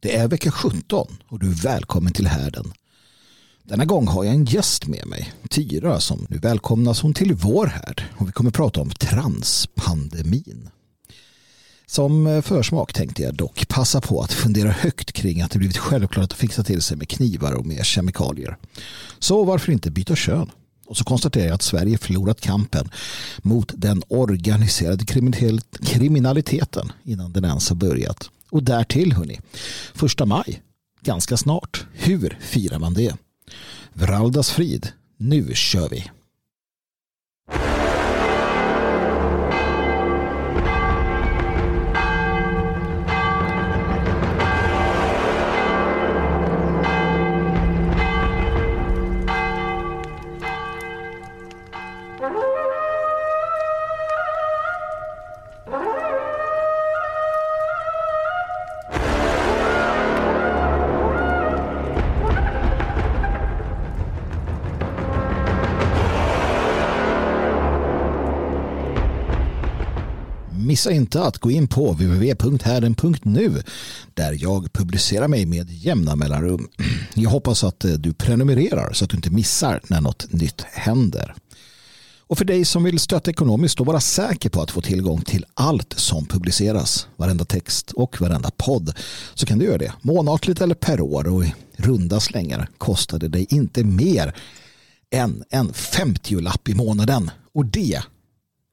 Det är vecka 17 och du är välkommen till härden. Denna gång har jag en gäst med mig, Tyra, som nu välkomnas hon till vår härd och vi kommer prata om transpandemin. Som försmak tänkte jag dock passa på att fundera högt kring att det blivit självklart att fixa till sig med knivar och med kemikalier. Så varför inte byta kön? Och så konstaterar jag att Sverige förlorat kampen mot den organiserade kriminaliteten innan den ens har börjat. Och därtill, hörni, första maj, ganska snart. Hur firar man det? Vraldas frid, nu kör vi! Missa inte att gå in på www.härden.nu där jag publicerar mig med jämna mellanrum. Jag hoppas att eh, du prenumererar så att du inte missar när något nytt händer. Och för dig som vill stötta ekonomiskt och vara säker på att få tillgång till allt som publiceras, varenda text och varenda podd, så kan du göra det månatligt eller per år och i runda slängar kostar det dig inte mer än en 50-lapp i månaden. Och det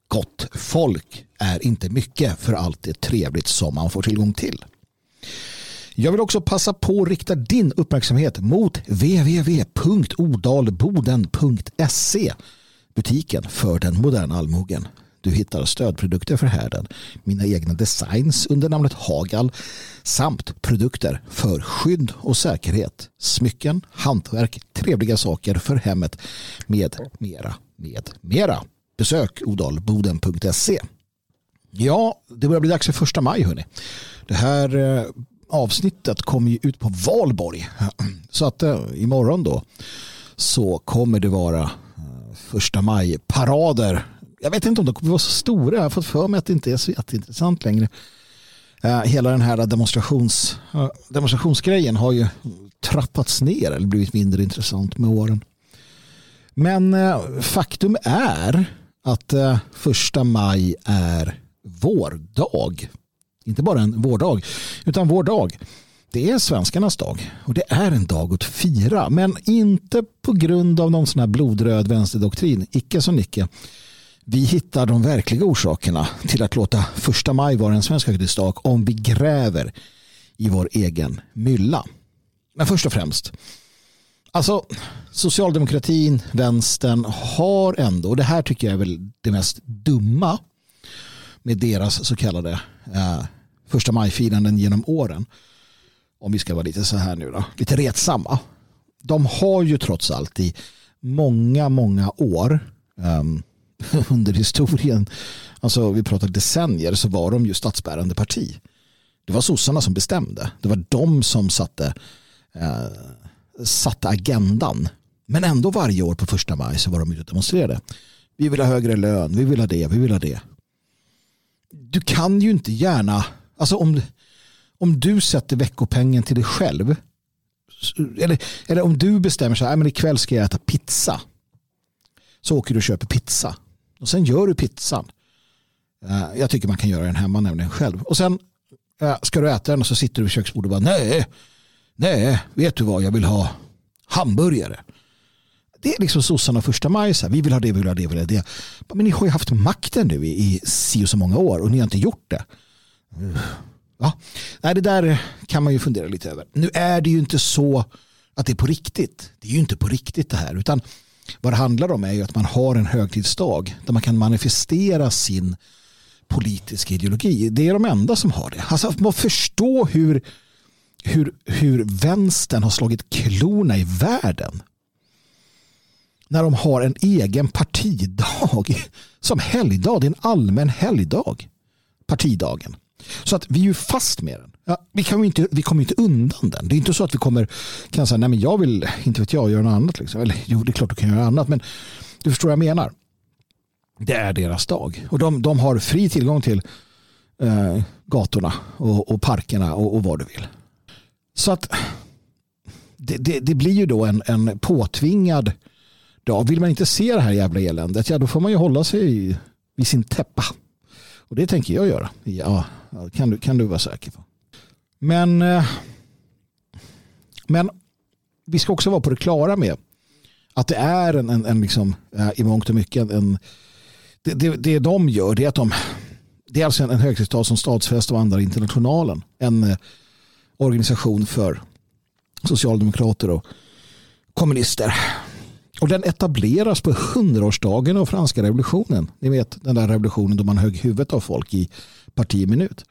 gott folk är inte mycket för allt det trevligt som man får tillgång till. Jag vill också passa på att rikta din uppmärksamhet mot www.odalboden.se butiken för den moderna allmogen. Du hittar stödprodukter för härden, mina egna designs under namnet Hagal samt produkter för skydd och säkerhet, smycken, hantverk, trevliga saker för hemmet med mera, med mera. Besök odalboden.se. Ja, det börjar bli dags för första maj hörni. Det här eh, avsnittet kommer ju ut på valborg. Så att eh, imorgon då så kommer det vara eh, första maj parader. Jag vet inte om de kommer vara så stora. Jag har fått för mig att det inte är så jätteintressant längre. Eh, hela den här demonstrations, eh, demonstrationsgrejen har ju trappats ner eller blivit mindre intressant med åren. Men eh, faktum är att första maj är vår dag. Inte bara en vårdag, utan vår dag. Det är svenskarnas dag och det är en dag att fira. Men inte på grund av någon sån här blodröd vänsterdoktrin. Icke som Nicke. Vi hittar de verkliga orsakerna till att låta första maj vara en svensk högtidsdag om vi gräver i vår egen mylla. Men först och främst. Alltså socialdemokratin, vänstern har ändå, och det här tycker jag är väl det mest dumma med deras så kallade eh, första majfiranden genom åren. Om vi ska vara lite så här nu då, lite retsamma. De har ju trots allt i många, många år um, under historien, alltså vi pratar decennier, så var de ju statsbärande parti. Det var sossarna som bestämde. Det var de som satte, eh, satte agendan. Men ändå varje år på första maj så var de ute och demonstrerade. Vi vill ha högre lön, vi vill ha det, vi vill ha det du kan ju inte gärna, alltså om, om du sätter veckopengen till dig själv, eller, eller om du bestämmer sig, men ikväll ska jag äta pizza. Så åker du och köper pizza. Och sen gör du pizzan. Eh, jag tycker man kan göra den hemma nämligen själv. Och sen eh, ska du äta den och så sitter du vid köksbordet och bara nej, nej, vet du vad, jag vill ha hamburgare. Det är liksom sossarna första maj. Så här, vi vill ha det, vi vill ha det, vi vill ha det. Men ni har ju haft makten nu i, i si och så många år och ni har inte gjort det. Ja. Nej, det där kan man ju fundera lite över. Nu är det ju inte så att det är på riktigt. Det är ju inte på riktigt det här. Utan vad det handlar om är ju att man har en högtidsdag där man kan manifestera sin politiska ideologi. Det är de enda som har det. Alltså man förstår hur, hur, hur vänstern har slagit klorna i världen när de har en egen partidag som helgdag. Det är en allmän helgdag. Partidagen. Så att vi är ju fast med den. Ja, vi, kan inte, vi kommer inte undan den. Det är inte så att vi kommer kan säga nej men jag vill, inte vet jag, göra något annat. Liksom. Eller jo, det är klart du kan göra annat. Men du förstår vad jag menar. Det är deras dag. Och de, de har fri tillgång till eh, gatorna och, och parkerna och, och vad du vill. Så att det, det, det, blir ju då en, en påtvingad Ja, Vill man inte se det här jävla eländet, ja då får man ju hålla sig vid sin täppa. Och det tänker jag göra. Ja, kan du, kan du vara säker på. Men, eh, men vi ska också vara på det klara med att det är en, en, en liksom, eh, i mångt och mycket en, det, det, det de gör det är att de det är alltså en, en högtidsdag som stadsfest och andra internationalen. En eh, organisation för socialdemokrater och kommunister. Och den etableras på hundraårsdagen av franska revolutionen. Ni vet den där revolutionen då man högg huvudet av folk i parti minut.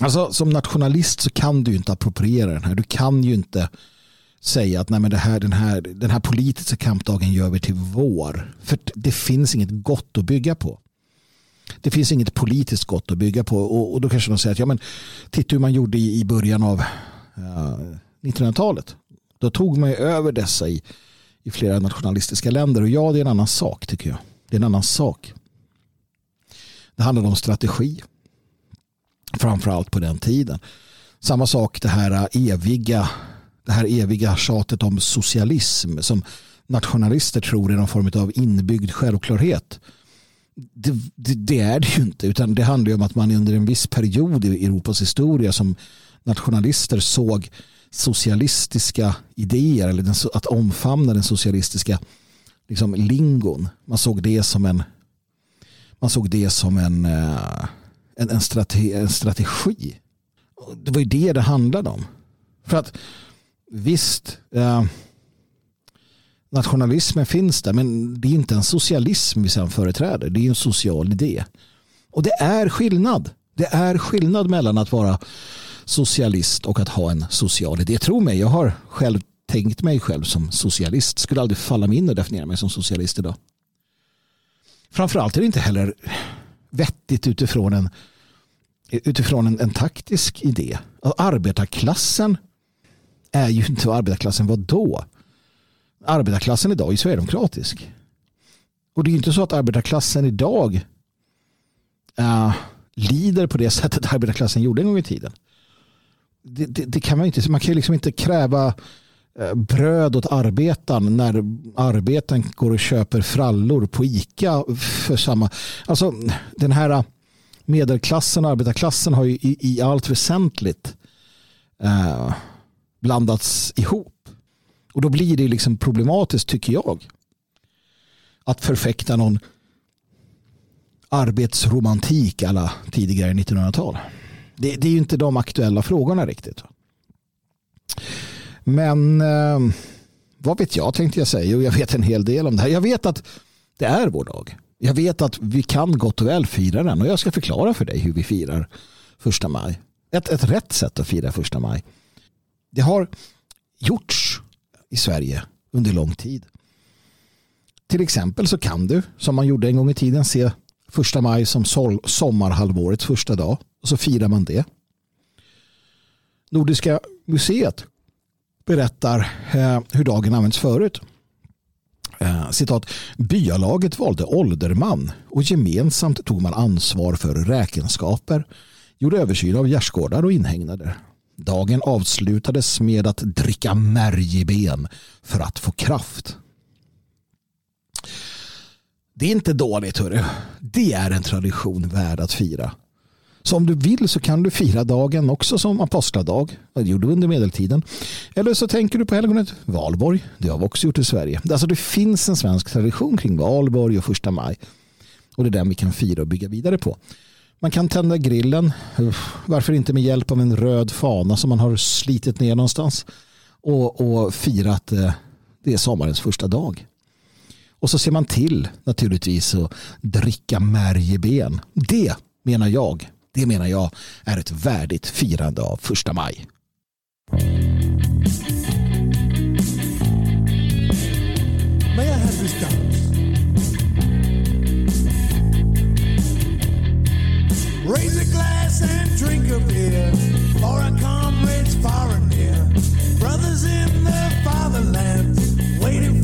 Alltså som nationalist så kan du inte appropriera den här. Du kan ju inte säga att nej, men det här, den, här, den här politiska kampdagen gör vi till vår. För det finns inget gott att bygga på. Det finns inget politiskt gott att bygga på. Och, och då kanske de säger att ja, men, titta hur man gjorde i, i början av eh, uh, 1900-talet. Då tog man över dessa i, i flera nationalistiska länder. Och ja, det är en annan sak tycker jag. Det är en annan sak. Det handlar om strategi. Framförallt på den tiden. Samma sak det här eviga det här eviga tjatet om socialism som nationalister tror är någon form av inbyggd självklarhet. Det, det, det, är det ju inte utan det handlar om att man under en viss period i Europas historia som nationalister såg socialistiska idéer eller den, att omfamna den socialistiska liksom, lingon. Man såg det som en man såg det som en, eh, en, en, strategi, en strategi. Det var ju det det handlade om. För att visst, eh, nationalismen finns där men det är inte en socialism vi sedan företräder. Det är en social idé. Och det är skillnad. Det är skillnad mellan att vara socialist och att ha en social idé. Tro mig, jag har själv tänkt mig själv som socialist. Skulle aldrig falla mig in och definiera mig som socialist idag. Framförallt är det inte heller vettigt utifrån en, utifrån en, en taktisk idé. Arbetarklassen är ju inte arbetarklassen var då? Arbetarklassen idag är sverigedemokratisk. Och det är ju inte så att arbetarklassen idag uh, lider på det sättet arbetarklassen gjorde en gång i tiden. Det, det, det kan man inte. Man kan ju liksom inte kräva eh, bröd åt arbetaren när arbetaren går och köper frallor på Ica för samma. Alltså den här eh, medelklassen och arbetarklassen har ju i, i allt väsentligt eh, blandats ihop. Och då blir det liksom problematiskt tycker jag. Att förfäkta någon arbetsromantik alla tidigare 1900-tal. Det, det, är ju inte de aktuella frågorna riktigt. Men eh, vad vet jag tänkte jag säga. Och jag vet en hel del om det här. Jag vet att det är vår dag. Jag vet att vi kan gott och väl fira den. Och jag ska förklara för dig hur vi firar första maj. Ett, ett rätt sätt att fira första maj. Det har gjorts i Sverige under lång tid. Till exempel så kan du, som man gjorde en gång i tiden, se första maj som sommarhalvårets första dag och så firar man det. Nordiska museet berättar eh, hur dagen används förut. Eh, citat, byalaget valde ålderman och gemensamt tog man ansvar för räkenskaper, gjorde översyn av gärdsgårdar och inhägnader. Dagen avslutades med att dricka märgben för att få kraft. Det är inte dåligt hörru. Det är en tradition värd att fira. Så om du vill så kan du fira dagen också som apostladag. Det gjorde vi under medeltiden. Eller så tänker du på helgonet Valborg. Det har vi också gjort i Sverige. Alltså det finns en svensk tradition kring Valborg och första maj. Och det är den vi kan fira och bygga vidare på. Man kan tända grillen. Varför inte med hjälp av en röd fana som man har slitit ner någonstans. Och, och firat eh, det är sommarens första dag. Och så ser man till naturligtvis att dricka märgeben. Det menar jag, det menar jag är ett värdigt firande av första maj. May I have this Raise a glass and drink a beer for our comrades far and near. Brothers in the fatherland, waiting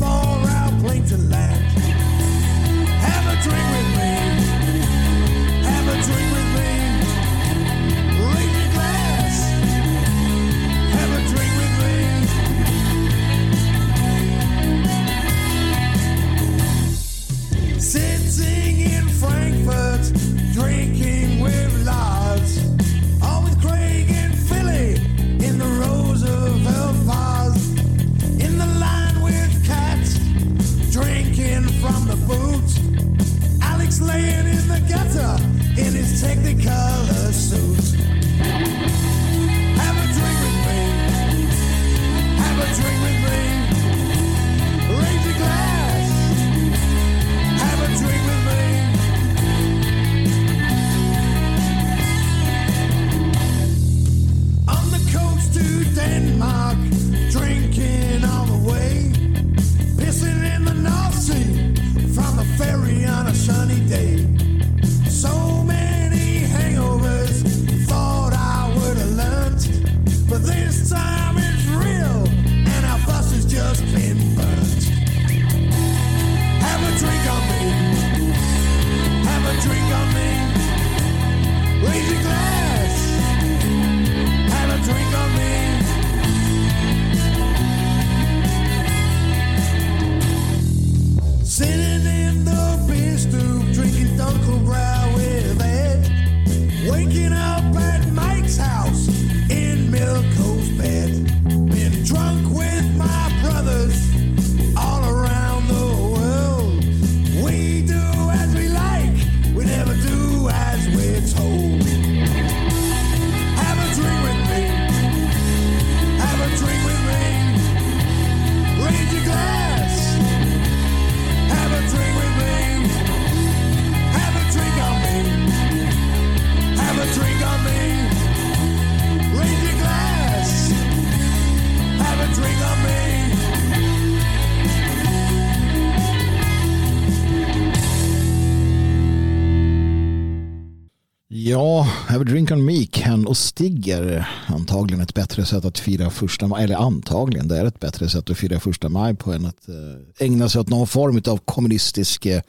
Drink on Me, Ken och Stigger. Antagligen ett bättre sätt att fira första maj. Eller antagligen, det är ett bättre sätt att fira första maj på än att eh, ägna sig åt någon form av kommunistisk eh,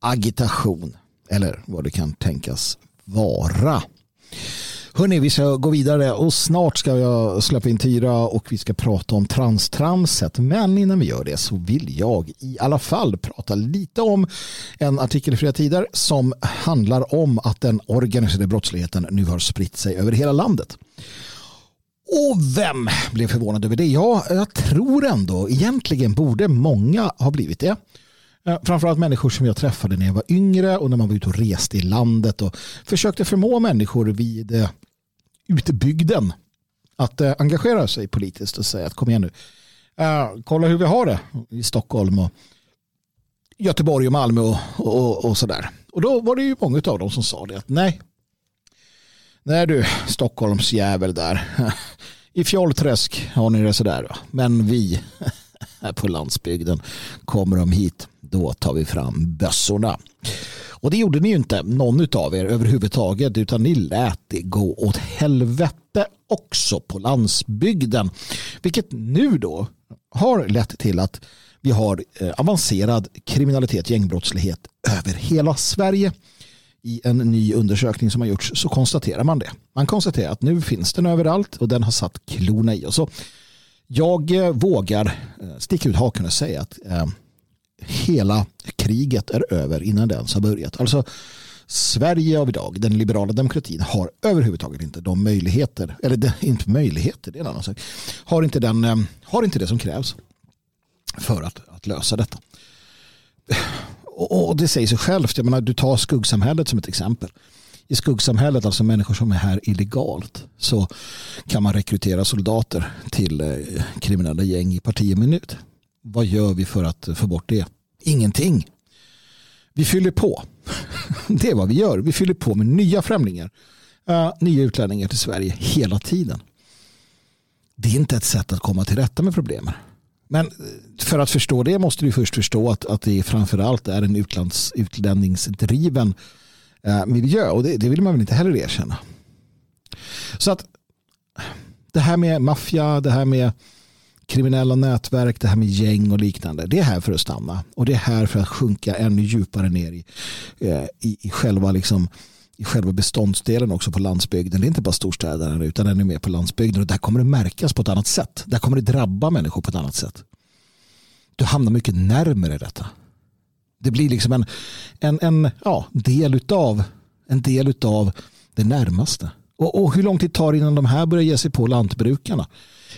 agitation. Eller vad det kan tänkas vara. Hörni, vi ska gå vidare och snart ska jag släppa in Tyra och vi ska prata om transtramset. Men innan vi gör det så vill jag i alla fall prata lite om en artikel i Fria Tider som handlar om att den organiserade brottsligheten nu har spritt sig över hela landet. Och vem blev förvånad över det? Ja, jag tror ändå egentligen borde många ha blivit det. Eh, framförallt människor som jag träffade när jag var yngre och när man var ute och reste i landet och försökte förmå människor vid eh, utbygden att eh, engagera sig politiskt och säga att kom igen nu. Eh, kolla hur vi har det i Stockholm och Göteborg och Malmö och, och, och sådär. Och då var det ju många av dem som sa det att nej. Nej du, Stockholms jävel där. I Fjollträsk har ni det sådär. Men vi här på landsbygden kommer de hit då tar vi fram bössorna. Och det gjorde ni ju inte, någon av er överhuvudtaget, utan ni lät det gå åt helvete också på landsbygden. Vilket nu då har lett till att vi har eh, avancerad kriminalitet, gängbrottslighet över hela Sverige. I en ny undersökning som har gjorts så konstaterar man det. Man konstaterar att nu finns den överallt och den har satt klorna i oss. Jag eh, vågar eh, sticka ut haken och säga att hela kriget är över innan det ens har börjat. Alltså Sverige av idag, den liberala demokratin, har överhuvudtaget inte de möjligheter, eller de, inte möjligheter, det är en annan sak, har inte, den, eh, har inte det som krävs för att, att lösa detta. Och, och det säger sig självt, jag menar, du tar skuggsamhället som ett exempel. I skuggsamhället, alltså människor som är här illegalt, så kan man rekrytera soldater till eh, kriminella gäng i parti minut. Vad gör vi för att få bort det? Ingenting. Vi fyller på. Det är vad vi gör. Vi fyller på med nya främlingar. Eh, nya utlänningar till Sverige hela tiden. Det är inte ett sätt att komma till rätta med problemen. Men eh, för att förstå det måste du först förstå att, att det framförallt är en utlands, utlänningsdriven eh, miljö. Och det, det vill man väl inte heller erkänna. Så att det här med maffia, det här med kriminella nätverk, det här med gäng och liknande. Det är här för att stanna och det är här för att sjunka ännu djupare ner i, eh, i, i själva liksom i själva beståndsdelen också på landsbygden. Det är inte bara storstäderna utan ännu mer på landsbygden och där kommer det märkas på ett annat sätt. Där kommer det drabba människor på ett annat sätt. Du hamnar mycket närmare detta. Det blir liksom en, en, en ja, del utav en del utav det närmaste. Och, och hur lång tid tar det innan de här börjar ge sig på lantbrukarna?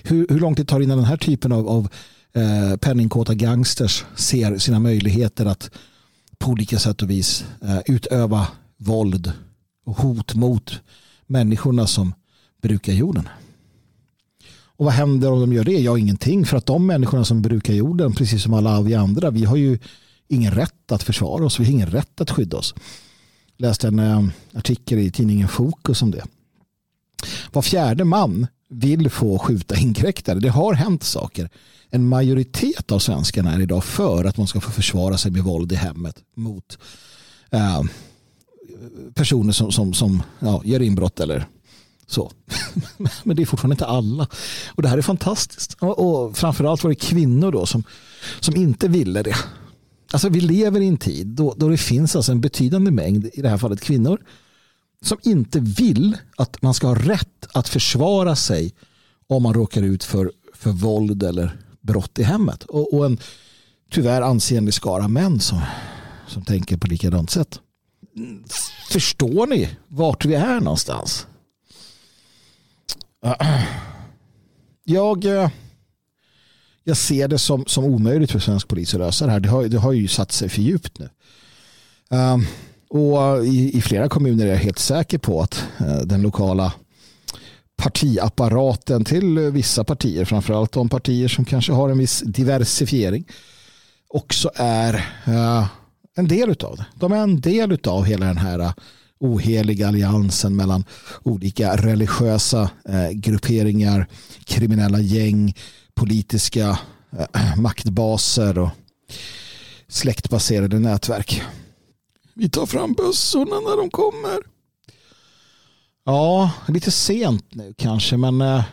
hur, hur lång tid tar det innan den här typen av, av eh, penningkåta gangsters ser sina möjligheter att på olika sätt och vis eh, utöva våld och hot mot människorna som brukar jorden. Och vad händer om de gör det? Ja, ingenting. För att de människorna som brukar jorden, precis som alla vi andra, vi har ju ingen rätt att försvara oss. Vi har ingen rätt att skydda oss. Jag läste en eh, artikel i tidningen Fokus om det. Var fjärde man vill få skjuta inkräktare. Det har hänt saker. En majoritet av svenskarna är idag för att man ska få försvara sig med våld i hemmet mot eh, personer som, som, som ja, gör inbrott eller så. Men det är fortfarande inte alla. Och det här är fantastiskt. Och, och framförallt var det kvinnor då som, som inte ville det. Alltså vi lever i en tid då, då det finns alltså en betydande mängd, i det här fallet kvinnor, som inte vill att man ska ha rätt att försvara sig om man råkar ut för, för våld eller brott i hemmet. Och, och en tyvärr ansenlig skara män som, som tänker på likadant sätt. Förstår ni vart vi är någonstans? Jag, eh, jag ser det som, som omöjligt för svensk polis att lösa det här. Det har, det har ju satt sig för djupt nu. Um, och i, i, flera kommuner är jag helt säker på att eh, den lokala partiapparaten till vissa partier, framförallt de partier som kanske har en viss diversifiering, också är eh, en del av det. De är en del av hela den här eh, oheliga alliansen mellan olika religiösa grupperingar, kriminella gäng, politiska maktbaser och släktbaserade nätverk. Vi tar fram bössorna när de kommer. Ja, lite sent nu kanske, men eh,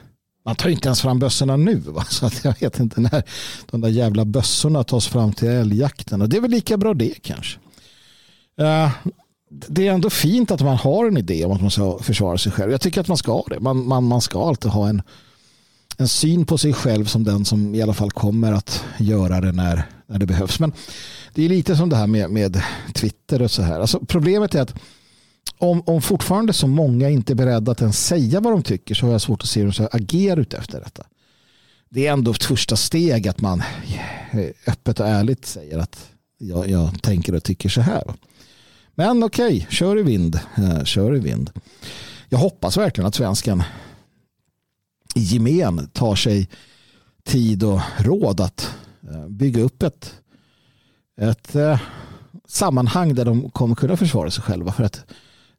man tar inte ens fram bössorna nu. Va? Så att jag vet inte när de där jävla bössorna tas fram till älgjakten. Och det är väl lika bra det kanske. Eh, det är ändå fint att man har en idé om att man ska försvara sig själv. Jag tycker att man ska ha det. Man, man, man ska alltid ha en, en syn på sig själv som den som i alla fall kommer att göra det när, när det behövs. Men det är lite som det här med, med Twitter och så här. Alltså, problemet är att om, om fortfarande så många inte är beredda att ens säga vad de tycker så har jag svårt att se hur de ska agera efter detta. Det är ändå ett första steg att man eh, öppet och ärligt säger att jag, jag tänker och tycker så här. Men okej, okay, kör i vind. Eh, kör i vind. Jag hoppas verkligen att svensken i gemen tar sig tid och råd att Eh, bygga upp ett, ett eh, sammanhang där de kommer kunna försvara sig själva. För att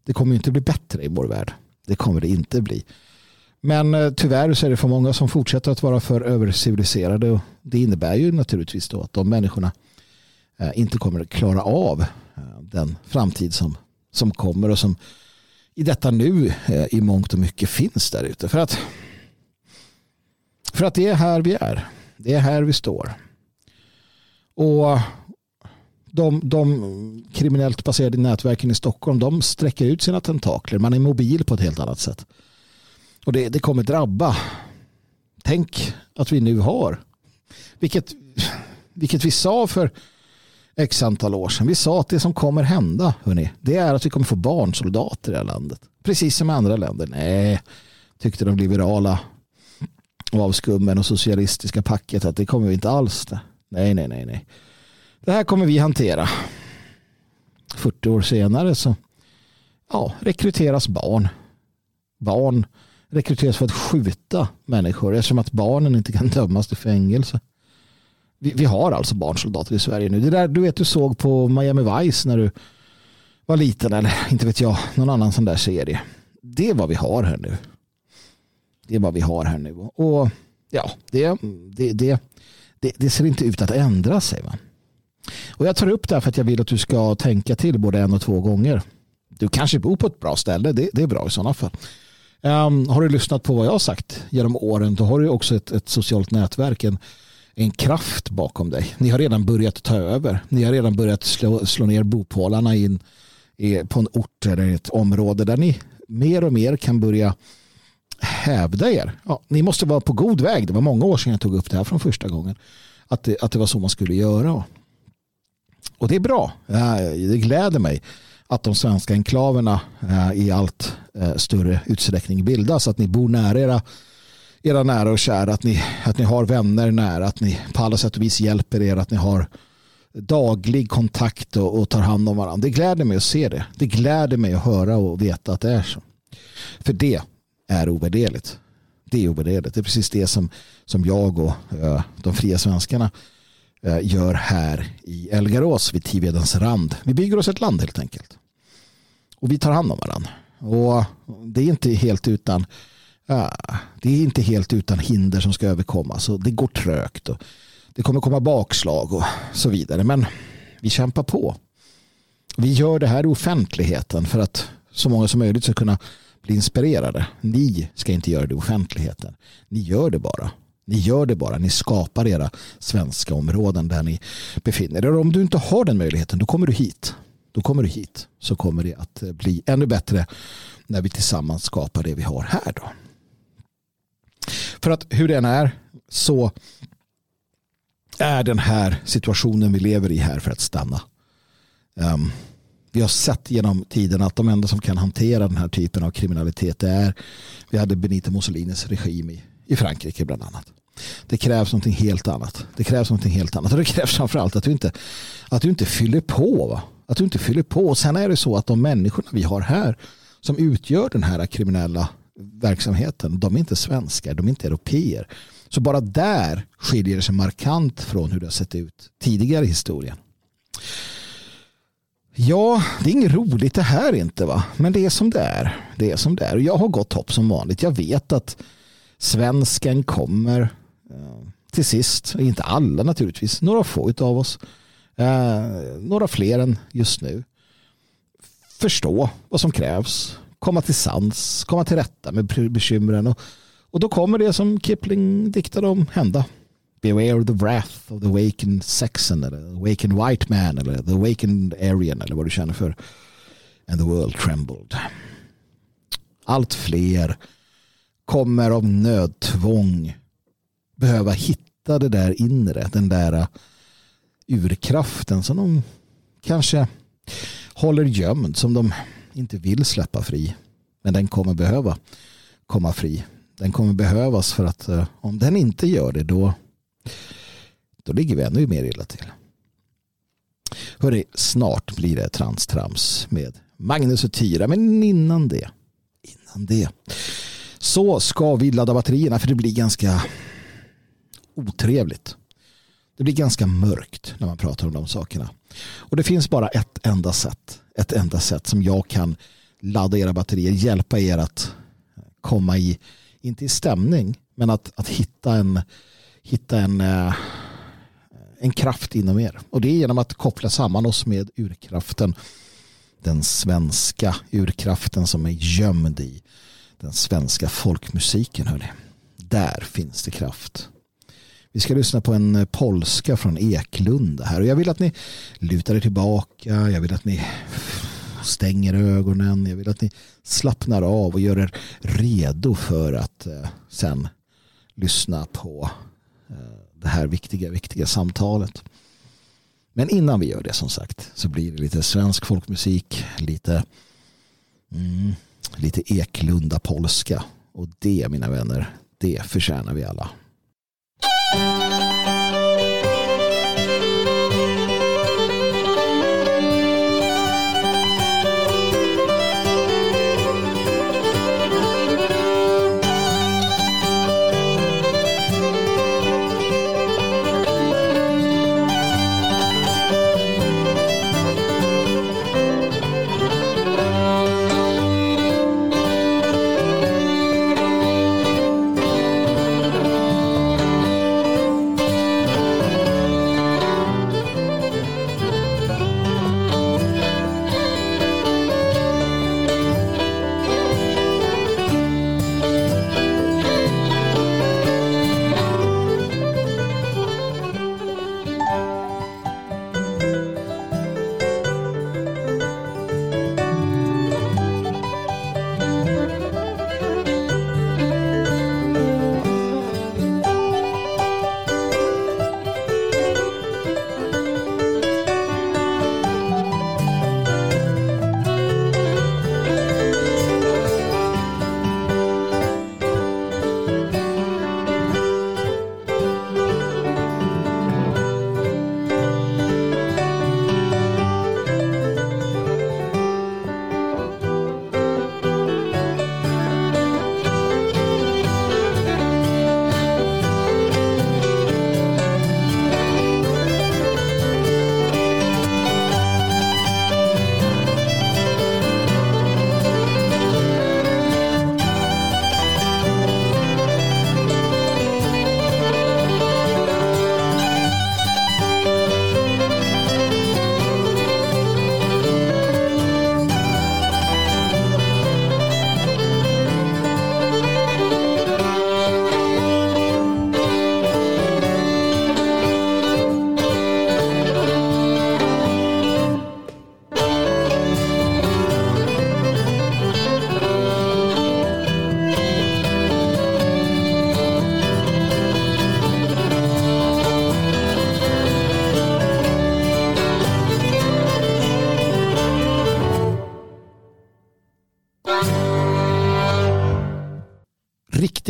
det kommer inte bli bättre i vår värld. Det kommer det inte bli. Men eh, tyvärr så är det för många som fortsätter att vara för överciviliserade. Och det innebär ju naturligtvis då att de människorna inte kommer att klara av den framtid som, som kommer och som i detta nu i mångt och mycket finns där ute. För att för att det är här vi är. Det är här vi står. Och de, de kriminellt baserade nätverken i Stockholm de sträcker ut sina tentakler. Man är mobil på ett helt annat sätt. Och det, det kommer drabba. Tänk att vi nu har. Vilket, vilket vi sa för x antal år sedan. Vi sa att det som kommer hända hörni, det är att vi kommer få barnsoldater i det här landet. Precis som i andra länder. Nej, tyckte de liberala avskummen och socialistiska packet att det kommer vi inte alls. Nej, nej, nej, nej. Det här kommer vi hantera. 40 år senare så ja, rekryteras barn. Barn rekryteras för att skjuta människor eftersom att barnen inte kan dömas till fängelse. Vi, vi har alltså barnsoldater i Sverige nu. Det där du vet du såg på Miami Vice när du var liten eller inte vet jag, någon annan sån där serie. Det är vad vi har här nu. Det är vad vi har här nu. Och ja, det, det, det, det, det ser inte ut att ändra sig. Va? Och jag tar upp det här för att jag vill att du ska tänka till både en och två gånger. Du kanske bor på ett bra ställe, det, det är bra i sådana fall. Um, har du lyssnat på vad jag har sagt genom åren då har du också ett, ett socialt nätverk, en, en kraft bakom dig. Ni har redan börjat ta över. Ni har redan börjat slå, slå ner bopålarna in i, på en ort eller ett område där ni mer och mer kan börja hävda er. Ja, ni måste vara på god väg. Det var många år sedan jag tog upp det här från första gången. Att det, att det var så man skulle göra. Och det är bra. Det gläder mig att de svenska enklaverna eh, i allt eh, större utsträckning bildas. Att ni bor nära era, era nära och kära. Att ni, att ni har vänner nära. Att ni på alla sätt och vis hjälper er. Att ni har daglig kontakt och, och tar hand om varandra. Det gläder mig att se det. Det gläder mig att höra och veta att det är så. För det är ovärderligt. Det är ovärderligt. Det är precis det som, som jag och eh, de fria svenskarna eh, gör här i Elgarås vid Tivedens rand. Vi bygger oss ett land helt enkelt. Och vi tar hand om varandra. Och det är inte helt utan eh, det är inte helt utan hinder som ska överkommas och det går trögt och det kommer komma bakslag och så vidare. Men vi kämpar på. Vi gör det här i offentligheten för att så många som möjligt ska kunna bli inspirerade. Ni ska inte göra det i offentligheten. Ni gör det bara. Ni gör det bara. Ni skapar era svenska områden där ni befinner er. Om du inte har den möjligheten, då kommer du hit. Då kommer du hit. Så kommer det att eh, bli ännu bättre när vi tillsammans skapar det vi har här. Då. För att hur den är så är den här situationen vi lever i här för att stanna. Um, vi har sett genom tiden att de enda som kan hantera den här typen av kriminalitet är vi hade Benito Mussolinis regim i, i Frankrike bland annat. Det krävs någonting helt annat. Det krävs någonting helt annat och det krävs framförallt att du inte, att du inte fyller på. Va? Att du inte fyller på. Och sen är det så att de människorna vi har här som utgör den här kriminella verksamheten, de är inte svenskar, de är inte europeer. Så bara där skiljer det sig markant från hur det har sett ut tidigare i historien. Ja, det är inget roligt det här inte va. Men det är som det är. Det är som det är. Och jag har gott hopp som vanligt. Jag vet att svensken kommer eh, till sist. Inte alla naturligtvis. Några få av oss. Eh, några fler än just nu. Förstå vad som krävs. Komma till sans. Komma till rätta med bekymren. Och, och då kommer det som Kipling diktade om hända. Beware the wrath of the awakened sexen eller the awakened white man eller the awakened Aryan eller vad du känner för. And the world trembled. Allt fler kommer av nödtvång behöva hitta det där inre, den där uh, urkraften som de kanske håller gömd, som de inte vill släppa fri. Men den kommer behöva komma fri. Den kommer behövas för att uh, om den inte gör det då då ligger vi ännu mer illa till. Hörrni, snart blir det transtrams med Magnus och Tyra. Men innan det, innan det så ska vi ladda batterierna för det blir ganska otrevligt. Det blir ganska mörkt när man pratar om de sakerna. Och det finns bara ett enda sätt. Ett enda sätt som jag kan ladda era batterier, hjälpa er att komma i, inte i stämning, men att, att hitta en hitta en, eh, en kraft inom er. Och det är genom att koppla samman oss med urkraften. Den svenska urkraften som är gömd i den svenska folkmusiken. Hörrni. Där finns det kraft. Vi ska lyssna på en eh, polska från Eklunda här och jag vill att ni lutar er tillbaka. Jag vill att ni stänger ögonen. Jag vill att ni slappnar av och gör er redo för att eh, sen lyssna på Eh, det här viktiga, viktiga samtalet. Men innan vi gör det som sagt så blir det lite svensk folkmusik, lite, mm, lite Eklunda polska. Och det mina vänner, det förtjänar vi alla.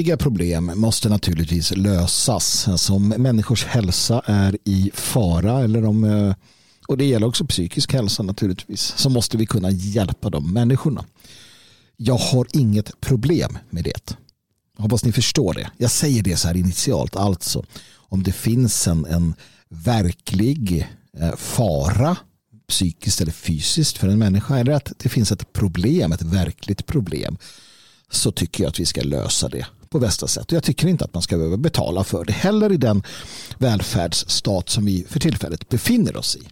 Verkliga problem måste naturligtvis lösas. Alltså om människors hälsa är i fara eller om, eh, och det gäller också psykisk hälsa naturligtvis, så måste vi kunna hjälpa de människorna. Jag har inget problem med det. Jag hoppas ni förstår det. Jag säger det så här initialt. Alltså, om det finns en, en verklig eh, fara psykiskt eller fysiskt för en människa eller att det finns ett problem, ett verkligt problem så tycker jag att vi ska lösa det på bästa sätt. Och jag tycker inte att man ska behöva betala för det heller i den välfärdsstat som vi för tillfället befinner oss i.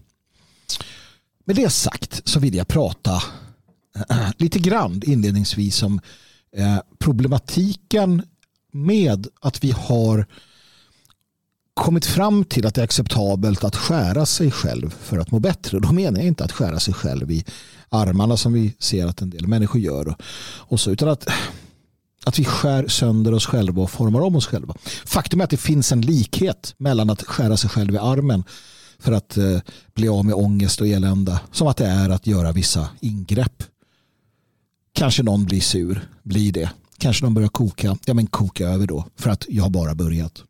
Med det sagt så vill jag prata eh, lite grann inledningsvis om eh, problematiken med att vi har kommit fram till att det är acceptabelt att skära sig själv för att må bättre. Då menar jag inte att skära sig själv i armarna som vi ser att en del människor gör. Och så, utan att, att vi skär sönder oss själva och formar om oss själva. Faktum är att det finns en likhet mellan att skära sig själv i armen för att eh, bli av med ångest och elända som att det är att göra vissa ingrepp. Kanske någon blir sur, blir det. Kanske någon börjar koka, ja men koka över då för att jag har bara börjat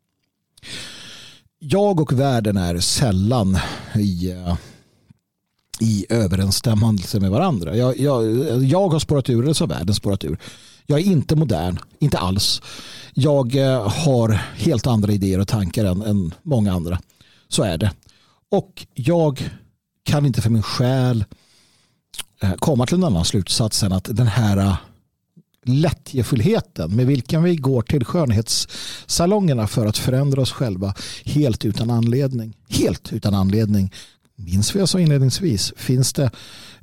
jag och världen är sällan i, eh, i överensstämmelse med varandra. Jag, jag, jag har spårat ur, eller så har världen spårat ur. Jag är inte modern, inte alls. Jag eh, har helt andra idéer och tankar än, än många andra. Så är det. Och jag kan inte för min själ eh, komma till en annan slutsats än att den här eh, lättjefullheten med vilken vi går till skönhetssalongerna för att förändra oss själva helt utan anledning. Helt utan anledning. Minns vi jag sa inledningsvis, finns det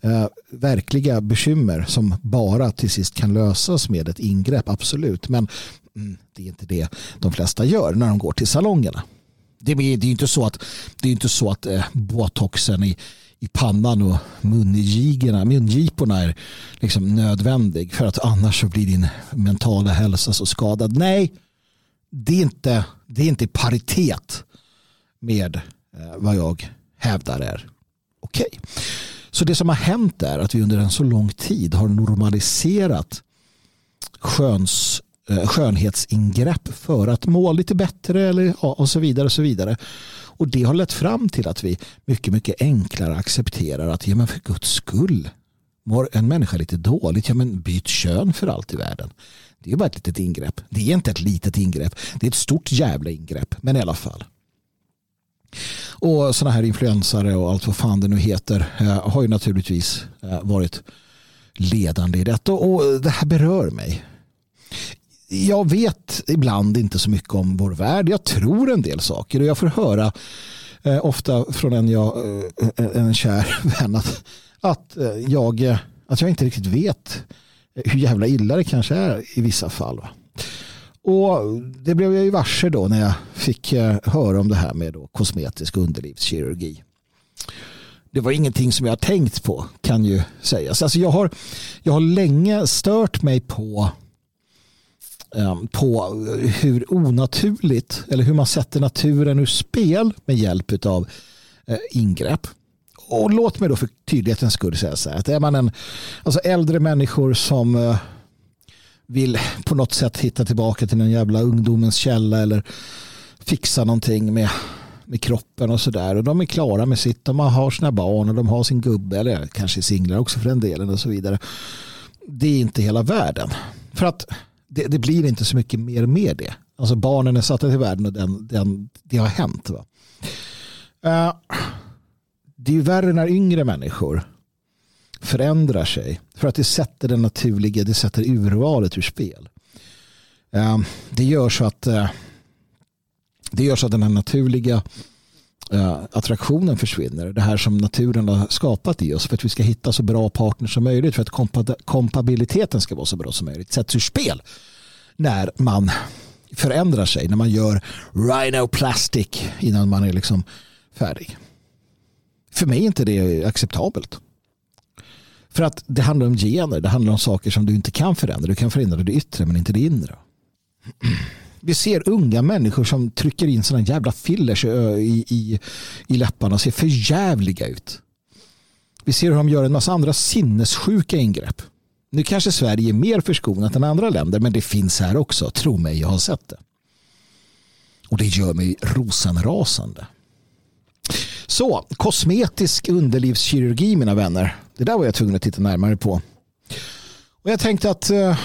eh, verkliga bekymmer som bara till sist kan lösas med ett ingrepp, absolut. Men mm, det är inte det de flesta gör när de går till salongerna. Det är, det är inte så att, det är inte så att eh, botoxen i i pannan och mungiporna, mungiporna är liksom nödvändig för att annars så blir din mentala hälsa så skadad. Nej, det är inte, det är inte paritet med eh, vad jag hävdar är okej. Okay. Så det som har hänt är att vi under en så lång tid har normaliserat sköns, eh, skönhetsingrepp för att må lite bättre eller, och så vidare. Och så vidare. Och det har lett fram till att vi mycket, mycket enklare accepterar att ja, men för guds skull mår en människa lite dåligt, ja men byt kön för allt i världen. Det är bara ett litet ingrepp. Det är inte ett litet ingrepp. Det är ett stort jävla ingrepp, men i alla fall. Och sådana här influensare och allt vad fan det nu heter eh, har ju naturligtvis eh, varit ledande i detta och det här berör mig jag vet ibland inte så mycket om vår värld. Jag tror en del saker och jag får höra eh, ofta från en, jag, eh, en kär vän att, att, jag, att jag inte riktigt vet hur jävla illa det kanske är i vissa fall. Va? Och det blev jag ju varse då när jag fick eh, höra om det här med då kosmetisk underlivskirurgi. Det var ingenting som jag tänkt på kan ju sägas. Alltså jag, har, jag har länge stört mig på ehm, på hur onaturligt eller hur man sätter naturen ur spel med hjälp av eh, ingrepp. Och låt mig då för tydlighetens skull säga så här att är man en alltså äldre människor som eh, vill på något sätt hitta tillbaka till någon jävla ungdomens källa eller fixa någonting med, med kroppen och sådär och de är klara med sitt, de har sina barn och de har sin gubbe eller kanske singlar också för den delen och så vidare. Det är inte hela världen. För att det, det, blir inte så mycket mer med det. Alltså barnen är satta till världen och den, den, det har hänt. Va? Uh, det är ju värre när yngre människor förändrar sig för att det sätter den naturliga, det sätter urvalet ur spel. Eh, det gör så att eh, det gör så att den här naturliga eh, attraktionen försvinner. Det här som naturen har skapat i oss för att vi ska hitta så bra partners som möjligt för att kompabiliteten ska vara så bra som möjligt sätts ur spel när man förändrar sig, när man gör rhinoplastic innan man är liksom färdig. För mig är inte det acceptabelt. För att det handlar om gener, det handlar om saker som du inte kan förändra. Du kan förändra det yttre men inte det inre. Vi ser unga människor som trycker in sådana jävla fillers i, i, i läpparna och ser förjävliga ut. Vi ser hur de gör en massa andra sinnessjuka ingrepp. Nu kanske Sverige är mer förskonat än andra länder men det finns här också. Tro mig, jag har sett det. Och det gör mig rosenrasande. Så, kosmetisk underlivskirurgi mina vänner. Det där var jag tvungen att titta närmare på. Och jag tänkte att eh,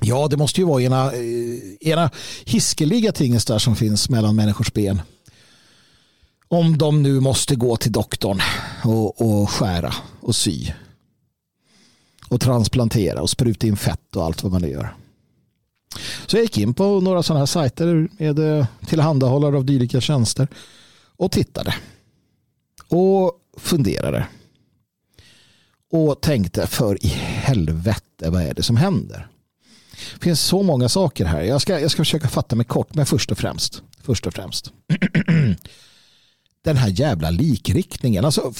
ja, det måste ju vara ena, eh, ena hiskeliga tingestar som finns mellan människors ben. Om de nu måste gå till doktorn och, och skära och sy. Och transplantera och spruta in fett och allt vad man nu gör. Så jag gick in på några sådana här sajter med eh, tillhandahållare av dylika tjänster och tittade. Och funderade. Och tänkte för i helvete vad är det som händer? Det finns så många saker här. Jag ska, jag ska försöka fatta mig kort men först och främst. Först och främst. Den här jävla likriktningen. Alltså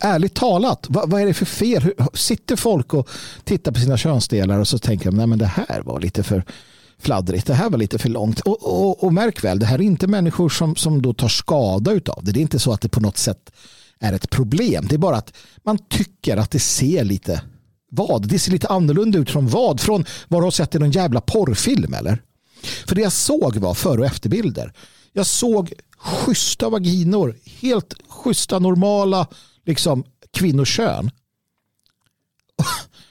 ärligt talat, vad, vad, är det för fel? Hur, sitter folk och tittar på sina könsdelar och så tänker de, nej men det här var lite för fladdrigt, det här var lite för långt. Och, och, och märk väl, det här är inte människor som, som då tar skada av det. Det är inte så att det på något sätt är ett problem. Det är bara att man tycker att det ser lite vad? Det ser lite annorlunda ut från vad? Från vad du har sett i någon jävla porrfilm eller? För det jag såg var före och efterbilder. Jag såg schyssta vaginor, helt schyssta normala liksom, kvinnokön.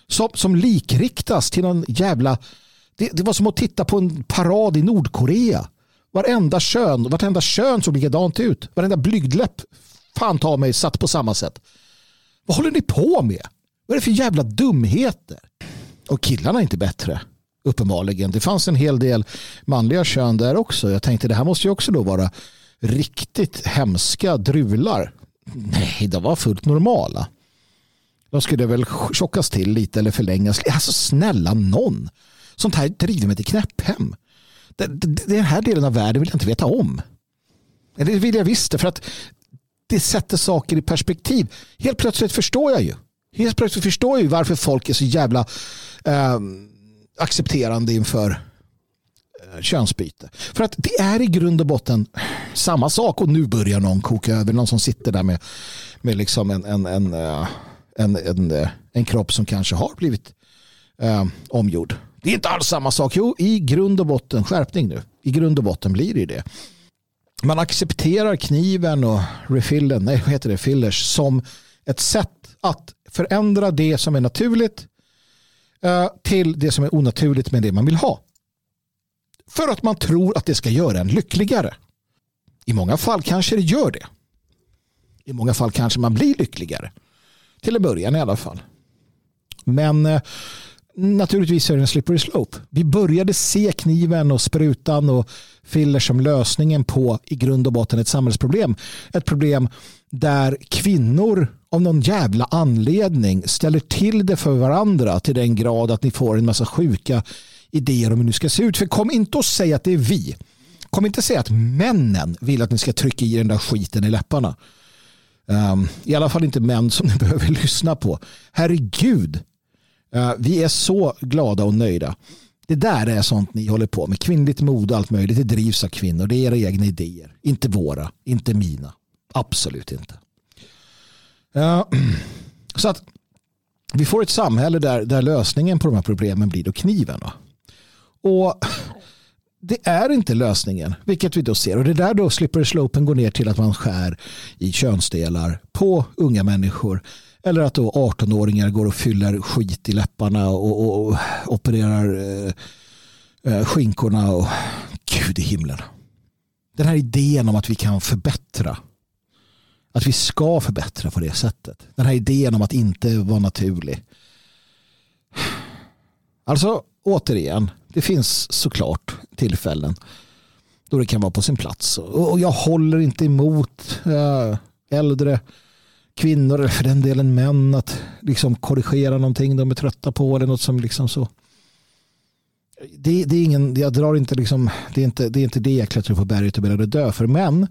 Som, som likriktas till någon jävla... Det, det, var som att titta på en parad i Nordkorea. Varenda kön, vartenda kön såg likadant ut. Varenda blygdläpp fan ta mig satt på samma sätt. Vad håller ni på med? Vad är det för jävla dumheter? Och killarna är inte bättre. Uppenbarligen. Det fanns en hel del manliga kön där också. Jag tänkte det här måste ju också då vara riktigt hemska drular. Nej, de var fullt normala. De skulle väl tjockas till lite eller förlängas. Alltså snälla någon. Sånt här driver mig till knäpphem. Den här delen av världen vill jag inte veta om. Eller Det vill jag visst. För att det sätter saker i perspektiv. Helt plötsligt förstår jag ju. Helt plötsligt förstår jag ju varför folk är så jävla eh, accepterande inför eh, könsbyte. För att det är i grund och botten samma sak och nu börjar någon koka över. Någon som sitter där med, med liksom en, en, en, eh, en, en, eh, en kropp som kanske har blivit eh, omgjord. Det är inte alls samma sak. Jo, i grund och botten, skärpning nu. I grund och botten blir det det man accepterar kniven och refillen, nej vad heter det, fillers som ett sätt att förändra det som är naturligt eh, till det som är onaturligt med det man vill ha. För att man tror att det ska göra en lyckligare. I många fall kanske det gör det. I många fall kanske man blir lyckligare. Till en början i alla fall. Men eh, naturligtvis är det en slippery slope. Vi började se kniven och sprutan och filler som lösningen på i grund och botten ett samhällsproblem. Ett problem där kvinnor av någon jävla anledning ställer till det för varandra till den grad att ni får en massa sjuka idéer om hur ni ska se ut. För kom inte och säg att det är vi. Kom inte och säg att männen vill att ni ska trycka i den där skiten i läpparna. Um, I alla fall inte män som ni behöver lyssna på. Herregud, Eh, vi är så glada och nöjda. Det där är sånt ni håller på med. Kvinnligt mode och allt möjligt. Det drivs av kvinnor. Det är era egna idéer. Inte våra. Inte mina. Absolut inte. Eh, så att vi får ett samhälle där, där lösningen på de här problemen blir då kniven. Va? Och det är inte lösningen, vilket vi då ser. Och det där då slipper slopen gå ner till att man skär i könsdelar på unga människor eller att då 18-åringar går och fyller skit i läpparna och, och, och opererar eh, eh, skinkorna och gud i himlen. Den här idén om att vi kan förbättra. Att vi ska förbättra på det sättet. Den här idén om att inte vara naturlig. Alltså återigen, det finns såklart tillfällen då det kan vara på sin plats. Och jag håller inte emot eh, äldre kvinnor eller för den delen män att liksom korrigera någonting de är trötta på eller något som liksom så. Det, det är ingen, jag drar inte liksom, det är inte det, är inte det jag klättrar på berget och började dö för. Men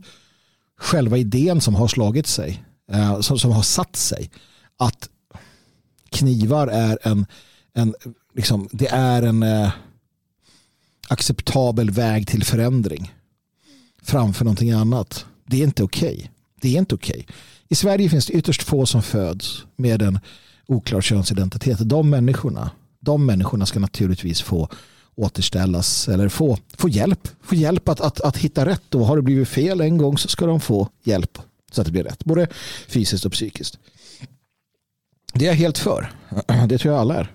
själva idén som har slagit sig, eh, som, som har satt sig, att knivar är en, en liksom, det är en eh, acceptabel väg till förändring framför någonting annat. Det är inte okej. Okay. Det är inte okej. Okay. I Sverige finns det ytterst få som föds med en oklar könsidentitet. De människorna, de människorna ska naturligtvis få återställas eller få, få hjälp. Få hjälp att, att, att hitta rätt. Och har det blivit fel en gång så ska de få hjälp så att det blir rätt. Både fysiskt och psykiskt. Det är jag helt för. Det tror jag alla är.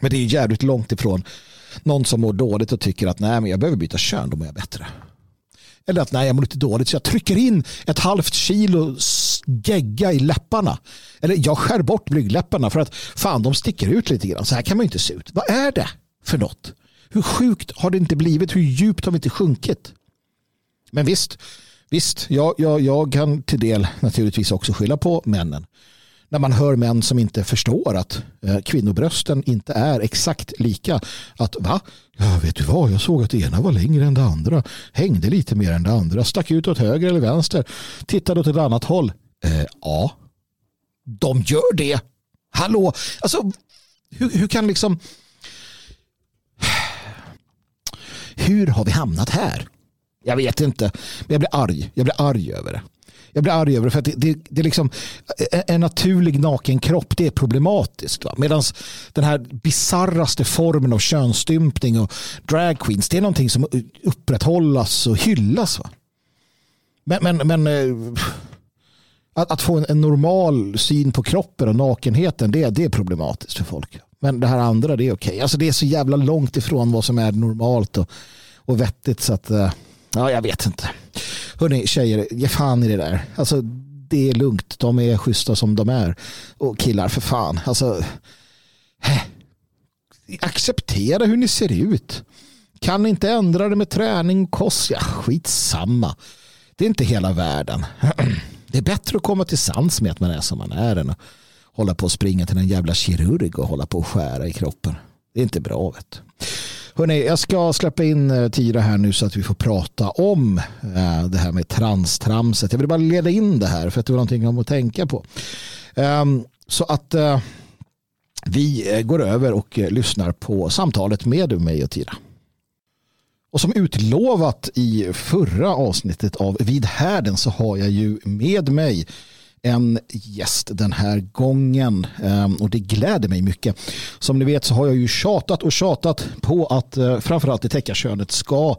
Men det är jävligt långt ifrån någon som mår dåligt och tycker att nej, men jag behöver byta kön, då mår jag bättre. Eller att nej, jag mår lite dåligt så jag trycker in ett halvt kilo gegga i läpparna. Eller jag skär bort blygdläpparna för att fan, de sticker ut lite grann. Så här kan man ju inte se ut. Vad är det för något? Hur sjukt har det inte blivit? Hur djupt har vi inte sjunkit? Men visst, visst jag, jag, jag kan till del naturligtvis också skylla på männen när man hör män som inte förstår att eh, kvinnobrösten inte är exakt lika. Att va? Ja, vet du vad? Jag såg att det ena var längre än det andra. Hängde lite mer än det andra. Stack ut åt höger eller vänster. Tittade åt ett annat håll. Eh, ja, de gör det. Hallå, alltså hur, hur kan liksom hur har vi hamnat här? Jag vet inte, men jag blir arg. Jag blir arg över det. Jag blir arg över det för att det, det, det är liksom en naturlig naken kropp. Det är problematiskt. Medan den här bizarraste formen av könsstympning och drag queens det är någonting som upprätthållas och hyllas. Va? Men, men, men eh, att, att, få en, en, normal syn på kroppen och nakenheten det, det är problematiskt för folk. Men det här andra det är okej. Alltså det är så jävla långt ifrån vad som är normalt och, och vettigt så att eh, ja, jag vet inte. Hörni, tjejer, ge fan i det där. Alltså, det är lugnt. De är schyssta som de är. Och killar, för fan. Alltså, acceptera hur ni ser ut. Kan ni inte ändra det med träning, och kost? Ja, skitsamma. Det är inte hela världen. Det är bättre att komma till sans med att man är som man är än att hålla på och springa till en jävla kirurg och hålla på och skära i kroppen. Det är inte bra. Vet. Hörrni, jag ska släppa in eh, Tira här nu så att vi får prata om eh, det här med transtramset. Jag vill bara leda in det här för att det var någonting om att tänka på. Ehm, så att eh, vi går över och lyssnar på samtalet med mig och Tira. Och som utlovat i förra avsnittet av Vid härden så har jag ju med mig en gäst den här gången. Ehm, och det gläder mig mycket. Som ni vet så har jag ju tjatat och tjatat på att eh, framförallt det täckarkönet ska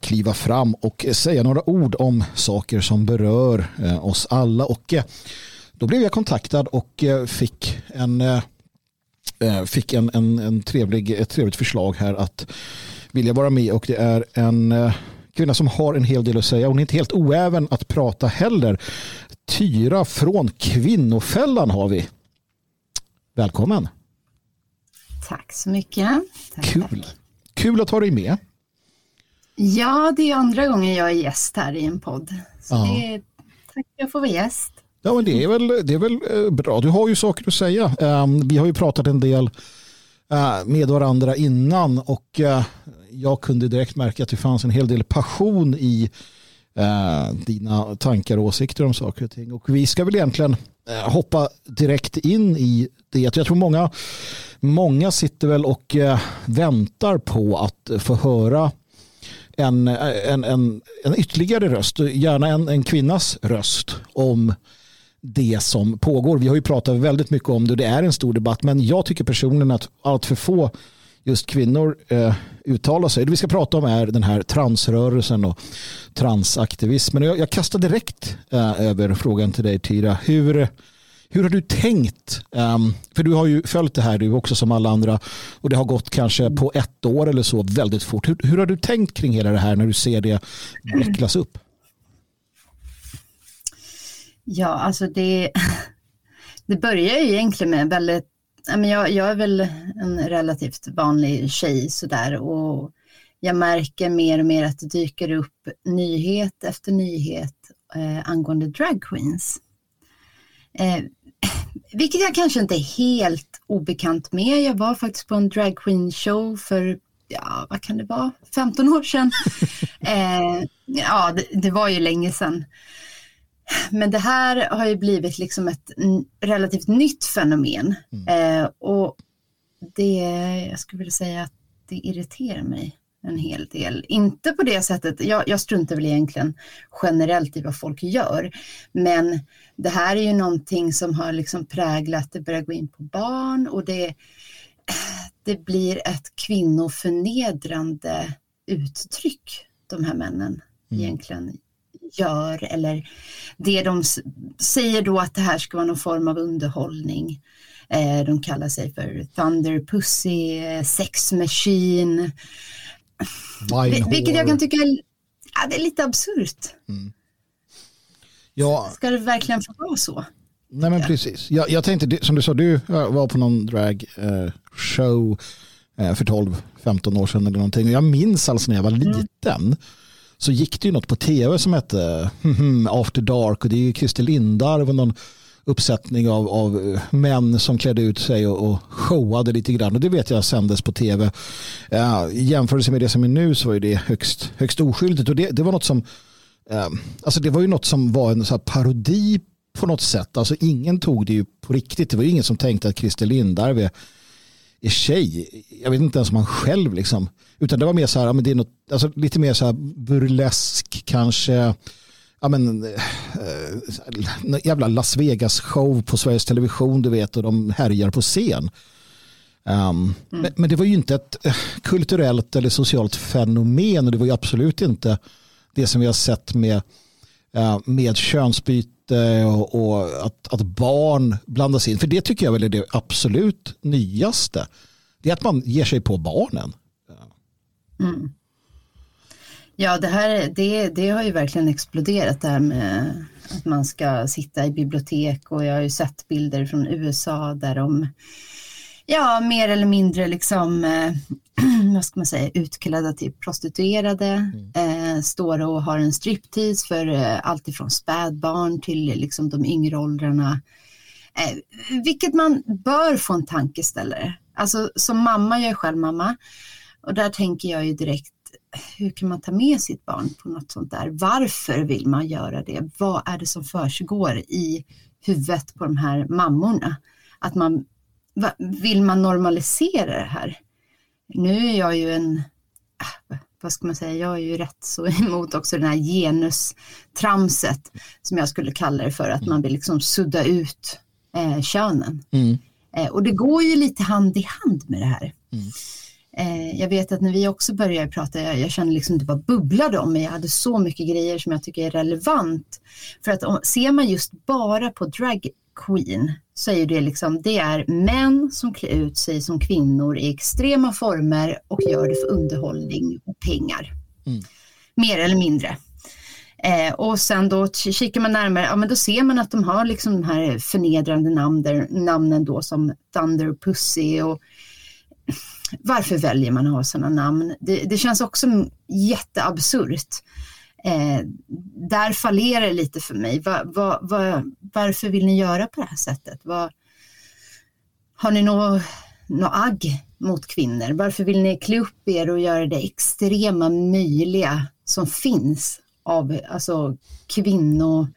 kliva fram och säga några ord om saker som berör eh, oss alla. Och eh, då blev jag kontaktad och fick en fick en, en, en trevlig, ett trevligt förslag här att vilja vara med. Och det är en kvinna som har en hel del att säga. Hon är inte helt oäven att prata heller. Tyra från Kvinnofällan har vi. Välkommen. Tack så mycket. Tack, Kul. Tack. Kul att ha dig med. Ja, det är andra gången jag är gäst här i en podd. Så ja. det är, tack för att få vara gäst. Ja, men det är väl, det är väl eh, bra. Du har ju saker att säga. Um, vi har ju pratat en del uh, med varandra innan och uh, jag kunde direkt märka att det fanns en hel del passion i eh, dina tankar och åsikter om saker och ting. Och vi ska väl egentligen eh, hoppa direkt in i det. Jag tror många, många sitter väl och eh, väntar på att få höra en, eh, en, en, en ytterligare röst, gärna en, en kvinnas röst om det som pågår. Vi har ju pratat väldigt mycket om det och det är en stor debatt men jag tycker personligen att allt för få just kvinnor eh, uttalar sig. Det vi ska prata om är den här transrörelsen och transaktivismen. Jag, jag kastar direkt eh, över frågan till dig Tyra. Hur, hur har du tänkt? Um, för du har ju följt det här du också som alla andra och det har gått kanske på ett år eller så väldigt fort. Hur, hur har du tänkt kring hela det här när du ser det vecklas upp? Ja, alltså det, det börjar ju egentligen med väldigt jag, jag är väl en relativt vanlig tjej sådär och jag märker mer och mer att det dyker upp nyhet efter nyhet eh, angående drag queens. Eh, vilket jag kanske inte är helt obekant med. Jag var faktiskt på en drag queen show för, ja vad kan det vara, 15 år sedan. eh, ja, det, det, var ju länge sedan. Men det här har ju blivit liksom ett relativt nytt fenomen. Mm. Eh, och det, jag skulle vilja säga att det irriterar mig en hel del. Inte på det sättet, jag, jag struntar väl egentligen generellt i vad folk gör, men det här är ju någonting som har liksom präglat, det börjar gå in på barn och det, det blir ett kvinnoförnedrande uttryck, de här männen mm. egentligen gör eller det de säger då att det här ska vara någon form av underhållning. Eh, de kallar sig för Thunder Pussy, Sex Machine. Wine Vilket jag kan tycka är, ja, det är lite absurt. Mm. Ja. Ska det verkligen få vara så? Nej men precis. Jag, jag tänkte, som du sa, du var på någon drag eh, show eh, för 12-15 år sedan eller någonting. Jag minns alltså när jag var mm. liten så gick det ju något på tv som hette hmm, hmm, After Dark och det är ju Christer Lindarw och någon uppsättning av, av eh, män som klädde ut sig och, och showade lite grann. Och det vet jag sändes på tv. Uh, eh, I jämförelse med det som är nu så var det högst, högst oskyldigt. Och det, det var något som uh, alltså det var ju något som var en så parodi på något sätt. Alltså ingen tog det ju på riktigt. Det var ju ingen som tänkte att Christer Lindarw är, är tjej. Jag vet inte ens om han själv liksom. Utan det var mer så här, men det är något, alltså lite mer så här burlesk kanske ja, men, äh, jävla Las Vegas show på Sveriges Television du vet och de härjar på scen. Um, mm. men, men, det var ju inte ett eh, kulturellt eller socialt fenomen och det var ju absolut inte det som vi har sett med, uh, med könsbyte och, och, att, att barn blandas in. För det tycker jag väl är det absolut nyaste. Det är att man ger sig på barnen. Mm. Ja, det här det, det har ju verkligen exploderat det här med att man ska sitta i bibliotek och jag har ju sett bilder från USA där de ja, mer eller mindre liksom, eh, vad ska man säga, utklädda till prostituerade, mm. eh, står och har en striptease för eh, allt ifrån spädbarn till liksom de yngre åldrarna. Eh, vilket man bör få en tankeställare. Alltså som mamma, jag är själv mamma, och där tänker jag ju direkt hur kan man ta med sitt barn på något sånt där? Varför vill man göra det? Vad är det som försiggår i huvudet på de här mammorna? Att man, vill man normalisera det här? Nu är jag ju en, ah, vad ska man säga, jag är ju rätt så emot också den här genustramset som jag skulle kalla det för, att man vill liksom sudda ut eh, könen. Mm. Eh, och det går ju lite hand i hand med det här. Mm. Eh, jag vet att när vi också började prata, jag, jag kände liksom det bara bubblade om mig. Jag hade så mycket grejer som jag tycker är relevant. För att om, ser man just bara på drag queen så är det liksom, det är män som klär ut sig som kvinnor i extrema former och gör det för underhållning och pengar. Mm. Mer eller mindre. Eh, och sen då kikar man närmare, ja men då ser man att de har liksom de här förnedrande namnen, namnen då som Thunder Pussy och varför väljer man att ha sådana namn? Det, det känns också jätteabsurt. Eh, där fallerar det lite för mig. Va, va, va, varför vill ni göra på det här sättet? har ni något nå agg mot kvinnor? Varför vill ni klä upp er och göra det extrema möjliga som finns av alltså, kvinnor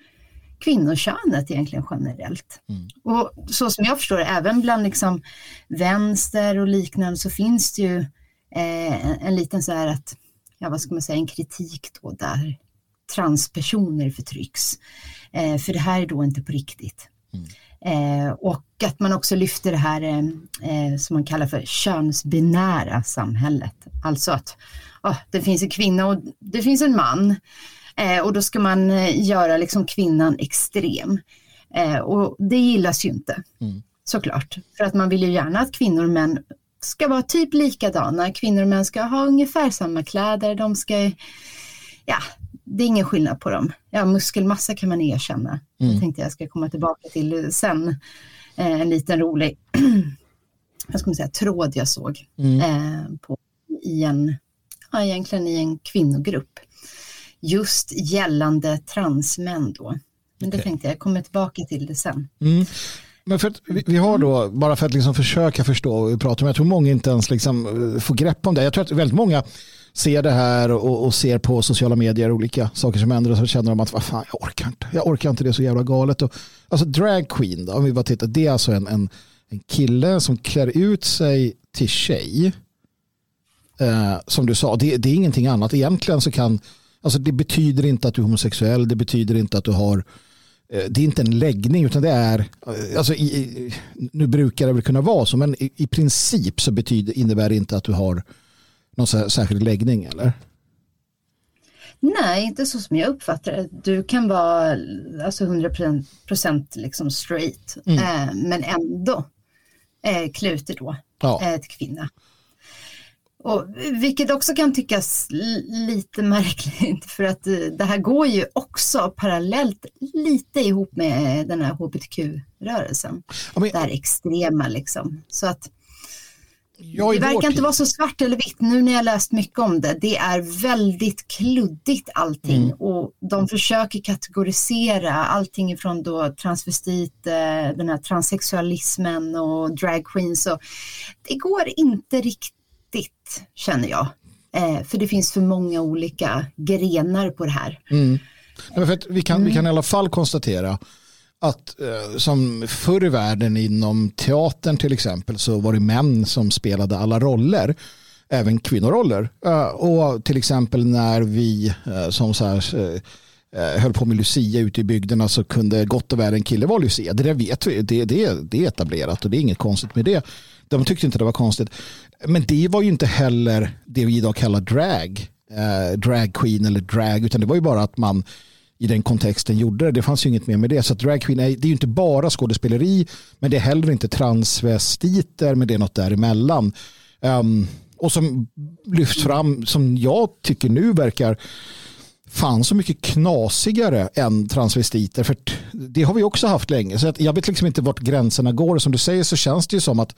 kvinnokönet egentligen generellt. Mm. Och så som jag förstår även bland liksom vänster och liknande så finns det ju eh, en liten så här att, ja vad ska man säga, en kritik då där transpersoner förtrycks. Eh, för det här är då inte på riktigt. Mm. Eh, och att man också lyfter det här eh, eh som man kallar för könsbinära samhället. Alltså att oh, det finns en kvinna och det finns en man. Eh, och då ska man eh, göra liksom kvinnan extrem. Och det gillas ju inte, mm. såklart. För att man vill ju gärna att kvinnor och män ska vara typ likadana. Kvinnor och män ska ha ungefär samma kläder. De ska, ja, det är ingen skillnad på dem. Ja, muskelmassa kan man erkänna. Mm. Det tänkte jag ska komma tillbaka till sen. Eh, en liten rolig, vad ska man säga, tråd jag såg mm. eh, på, i en, ja, egentligen i en kvinnogrupp just gällande transmän då. Men det okay. tänkte jag, jag kommer tillbaka till det sen. Mm. Men för vi, vi, har då, bara för att liksom försöka förstå och prata om, jag tror många inte ens liksom eh, får grepp om det. Jag tror att väldigt många ser det här och, och ser på sociala medier olika saker som händer och så känner de att vad fan, jag orkar inte. Jag orkar inte, det är så jävla galet. Och, alltså drag queen, då, om vi bara tittar, det är alltså en, en, en kille som klär ut sig till tjej Eh, som du sa, det, det, är ingenting annat. Egentligen så kan, alltså det betyder inte att du är homosexuell, det betyder inte att du har eh, det är inte en läggning utan det är, eh, alltså i, nu brukar det väl kunna vara så, men i, i princip så betyder, innebär det inte att du har någon särskild läggning eller? Nej, inte så som jag uppfattar det. Du kan vara alltså 100% liksom straight, mm. eh, men ändå eh, kluter då ja. eh, till kvinna. Och, vilket också kan tyckas lite märkligt för att eh, det här går ju också parallellt lite ihop med den här hbtq-rörelsen. Ja, men... Det här extrema liksom. Så att Ja, det verkar inte vara så svart eller vitt nu när jag läst mycket om det. Det är väldigt kluddigt allting mm. och de försöker kategorisera allting ifrån då transvestit, eh, den här transsexualismen och drag queens. Och det går inte riktigt känner jag. Eh, för det finns för många olika grenar på det här. Mm. vi, kan, vi kan i alla fall konstatera att eh, som förr i världen inom teatern till exempel så var det män som spelade alla roller även kvinnoroller. Eh, och till exempel när vi eh, som så här, eh, Eh, höll på med Lucia ute i bygderna så alltså kunde gott och väl en kille vara Lucia. Det där vet vi, det, det, det är etablerat och det är inget konstigt med det. De tyckte inte det var konstigt. Men det var ju inte heller det vi idag kallar drag, eh, drag queen eller drag, utan det var ju bara att man i den kontexten gjorde det. Det fanns ju inget mer med det. Så drag queen är, det är ju inte bara skådespeleri men det är heller inte transvestiter men det är något däremellan. Um, och som lyfts fram som jag tycker nu verkar fan så mycket knasigare än transvestiter. För det har vi också haft länge. Så jag vet liksom inte vart gränserna går. Som du säger så känns det ju som att,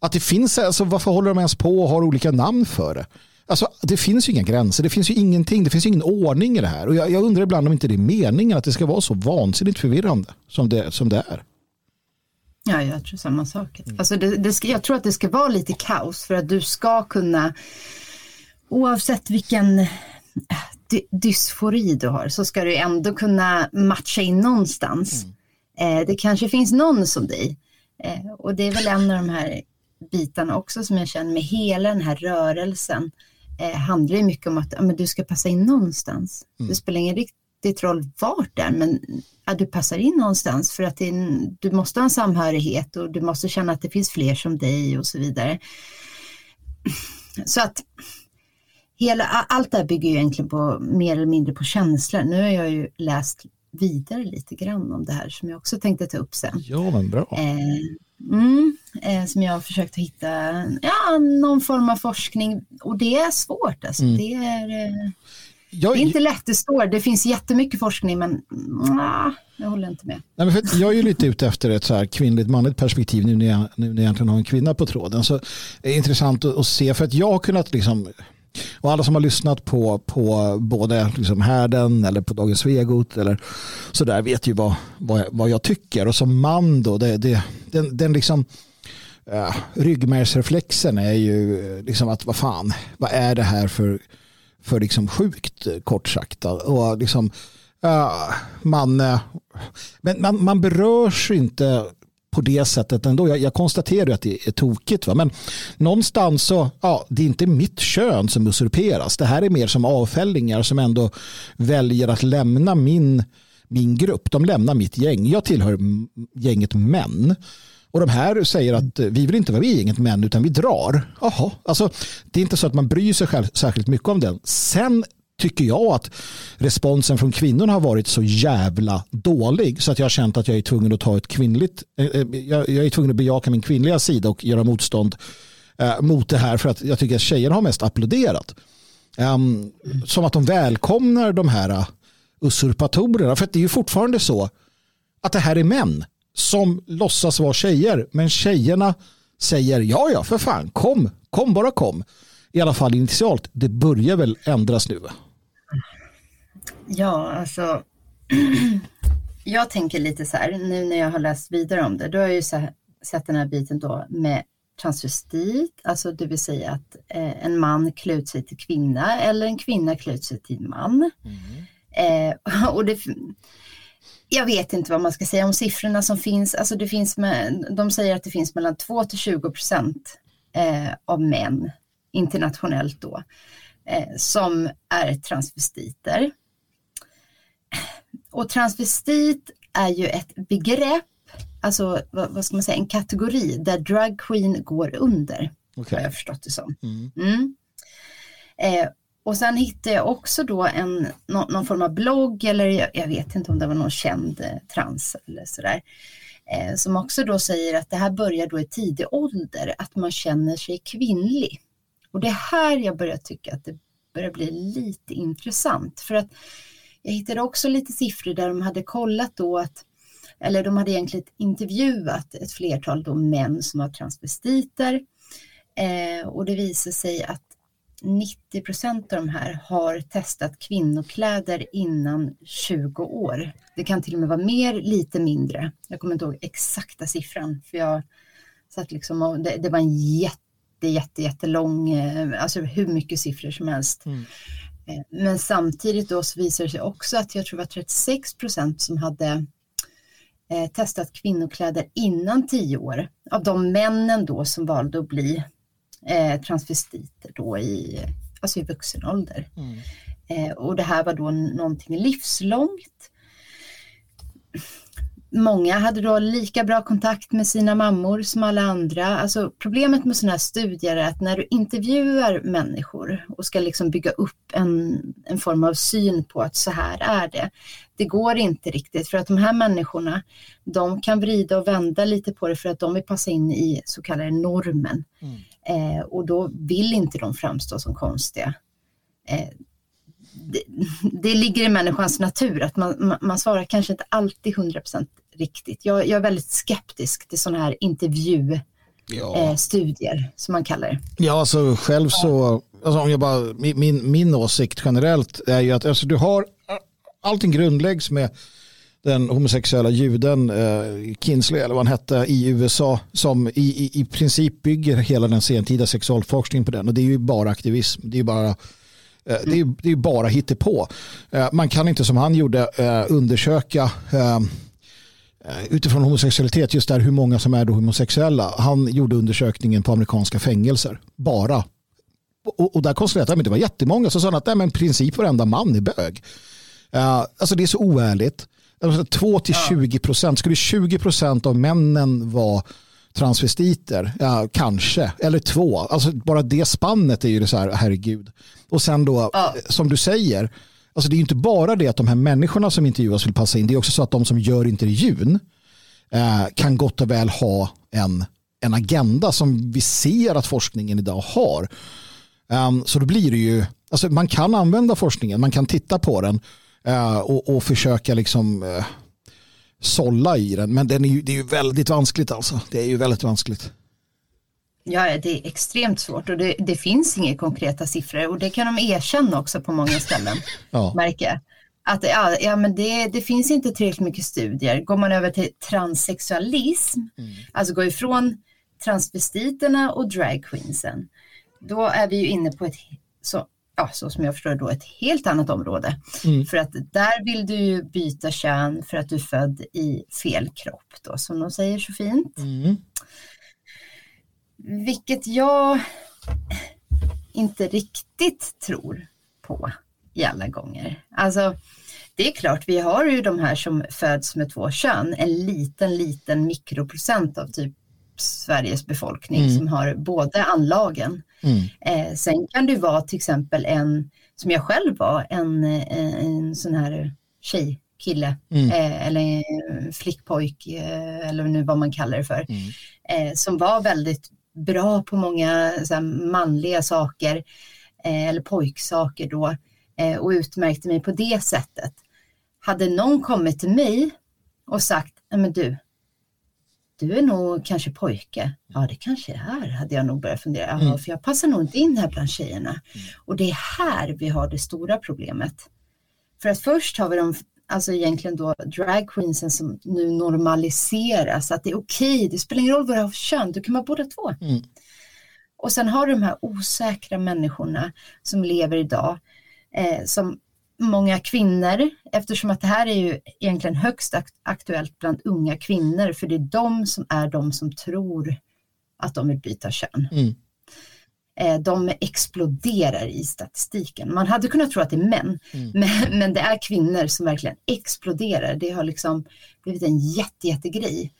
att det finns, alltså varför håller de ens på och har olika namn för det? Alltså, det finns ju inga gränser, det finns ju ingenting, det finns ingen ordning i det här. Och jag, jag undrar ibland om inte det är meningen att det ska vara så vansinnigt förvirrande som det, som det är. Ja, jag tror samma sak. Alltså det, det ska, jag tror att det ska vara lite kaos för att du ska kunna, oavsett vilken dysfori du har, så ska du ändå kunna matcha in någonstans. Mm. Eh, det kanske finns någon som dig. Eh, och det är väl en av de här bitarna också som jag känner med hela den här rörelsen eh, handlar ju mycket om att ja, men du ska passa in någonstans. Mm. Det spelar ingen riktigt roll vart det är, men ja, du passar in någonstans för att en, du måste ha en samhörighet och du måste känna att det finns fler som dig och så vidare. Så att hela, allt det här bygger ju egentligen på mer eller mindre på känslor. Nu har jag ju läst vidare lite grann om det här som jag också tänkte ta upp sen. Ja, men bra. Eh, mm, eh, som jag har försökt hitta ja, någon form av forskning och det är svårt. Alltså. Mm. Det, är, eh, jag, det är inte lätt, det står, det finns jättemycket forskning men nah, jag håller inte med. Nej, men för jag är ju lite ute efter ett så här kvinnligt manligt perspektiv nu när jag, nu när jag egentligen har en kvinna på tråden. Så det är intressant att, att se för att jag har kunnat liksom och alla som har lyssnat på, på både liksom härden eller på Dagens Svegot eller sådär vet ju vad, vad, vad jag tycker. Och som man då, det, det, den, den liksom uh, ryggmärgsreflexen är ju eh, liksom att vad fan, vad är det här för, för liksom sjukt eh, kort sagt. Och liksom, uh, man, uh, men man, man berörs inte på det sättet ändå. Jag, jag konstaterar att det är tokigt. Va? Men någonstans så, ja, det är inte mitt kön som usurperas. Det här är mer som avfällingar som ändå väljer att lämna min, min grupp. De lämnar mitt gäng. Jag tillhör gänget män. Och de här säger att vi vill inte vara med i gänget män utan vi drar. Jaha, alltså det är inte så att man bryr sig själv särskilt mycket om den. Sen tycker jag att responsen från kvinnorna har varit så jävla dålig så att jag har känt att jag är tvungen att ta ett kvinnligt, eh, eh, jag är tvungen att bejaka min kvinnliga sida och göra motstånd eh, mot det här för att jag tycker att tjejerna har mest applåderat. Ehm, som att de välkomnar de här usurpatorerna för det är ju fortfarande så att det här är män som låtsas vara tjejer men tjejerna säger ja ja för fan kom, kom bara kom. I alla fall initialt, det börjar väl ändras nu? Ja, alltså jag tänker lite så här, nu när jag har läst vidare om det, då har jag ju sett den här biten då med transvestit, alltså det vill säga att eh, en man klut sig till kvinna eller en kvinna klut sig till man. Mm. Eh, och det, jag vet inte vad man ska säga om siffrorna som finns, alltså det finns med, de säger att det finns mellan 2 till 20 procent eh, av män internationellt då, eh, som är transvestiter. Och transvestit är ju ett begrepp, alltså vad, vad ska man säga, en kategori där drag queen går under. Okay. Har jag förstått det som. Mm. Mm. Eh, och sen hittade jag också då en, någon, någon form av blogg eller jag, jag, vet inte om det var någon känd eh, trans eller sådär. Eh, som också då säger att det här börjar då i tidig ålder, att man känner sig kvinnlig. Och det är här jag börjar tycka att det börjar bli lite intressant. För att jag hittade också lite siffror där de hade kollat då att, eller de hade egentligen intervjuat ett flertal då män som var transvestiter. Eh, och det visade sig att 90 procent av de här har testat kvinnokläder innan 20 år. Det kan till och med vara mer, lite mindre. Jag kommer inte ihåg exakta siffran för jag satt liksom och det, det var en jätte, jätte, jättelång, eh, alltså hur mycket siffror som helst. Mm. Eh, men samtidigt då så visar det sig också att jag tror det var 36 procent som hade eh, testat kvinnokläder innan 10 år av de männen då som valde att bli eh, transvestiter då i, alltså i vuxen ålder. Mm. Eh, och det här var då någonting livslångt. Många hade då lika bra kontakt med sina mammor som alla andra. Alltså problemet med sådana här studier är att när du intervjuar människor och ska liksom bygga upp en, en form av syn på att så här är det. Det går inte riktigt för att de här människorna, de kan vrida och vända lite på det för att de vill passa in i så kallade normen. Mm. Eh, och då vill inte de framstå som konstiga. Eh, det, det, ligger i människans natur att man, man, man svarar kanske inte alltid 100% riktigt. Jag, jag, är väldigt skeptisk till sådana här intervjustudier ja. eh, som man kallar det. Ja, alltså själv så, alltså om jag bara, min, min åsikt generellt är ju att alltså, du har, allting grundläggs med den homosexuella juden eh, Kinsley eller vad han hette i USA som i, i, i princip bygger hela den sentida sexualforskningen på den och det är ju bara aktivism. Det är ju bara eh, det är, det är bara hittepå. Eh, man kan inte som han gjorde eh, undersöka eh, utifrån homosexualitet just där hur många som är då homosexuella. Han gjorde undersökningen på amerikanska fängelser. Bara. Och, och där konstaterade han att det var jättemånga. Så sa han att nej, men princip varenda man är bög. Alltså det är så oärligt. 2 till 20 procent. Skulle 20 procent av männen vara transvestiter? Ja, kanske. Eller två. Alltså bara det spannet är ju så här, herregud. Och sen då, ja. som du säger, alltså det är ju inte bara det att de här människorna som intervjuas vill passa in. Det är också så att de som gör intervjun eh, kan gott och väl ha en, en agenda som vi ser att forskningen idag har. Um, så då blir det ju, alltså man kan använda forskningen, man kan titta på den Uh, och, och, försöka liksom uh, sålla i den. Men den är ju, det är ju väldigt vanskligt alltså. Det är ju väldigt vanskligt. Ja, det är extremt svårt och det, det finns inga konkreta siffror och det kan de erkänna också på många ställen. ja. Märker att ja, ja, men det, det finns inte tillräckligt mycket studier. Går man över till transsexualism, mm. alltså går ifrån transvestiterna och dragqueensen, då är vi ju inne på ett så ja, så som jag förstår då, ett helt annat område. Mm. För att där vill du ju byta kön för att du är född i fel kropp då, som de säger så fint. Mm. Vilket jag inte riktigt tror på i alla gånger. Alltså, det är klart, vi har ju de här som föds med två kön, en liten, liten mikroprocent av typ Sveriges befolkning mm. som har båda anlagen. Mm. Eh, sen kan det vara till exempel en, som jag själv var, en, en, eh, en sån här tjej, kille mm. eh, eller flickpojk eh, eller nu vad man kallar det för, mm. eh, som var väldigt bra på många här, manliga saker eh, eller pojksaker då och utmärkte mig på det sättet. Hade någon kommit till mig och sagt, men du, du är nog kanske pojke. Ja, det kanske är, hade jag nog börjat fundera. Ja, mm. för jag passar nog inte in här bland tjejerna. Mm. Och det är här vi har det stora problemet. För att först har vi de, alltså egentligen då dragqueensen som nu normaliseras, att det är okej, okay, det spelar ingen roll vad du har för kön, du kan vara båda två. Mm. Och sen har du de här osäkra människorna som lever idag, eh, som många kvinnor eftersom att det här är ju egentligen högst aktuellt bland unga kvinnor för det är de som är de som tror att de vill byta kön. Mm. eh, de exploderar i statistiken. Man hade kunnat tro att det är män, mm. men, men det är kvinnor som verkligen exploderar. Det har liksom blivit en jätte, jättegrej.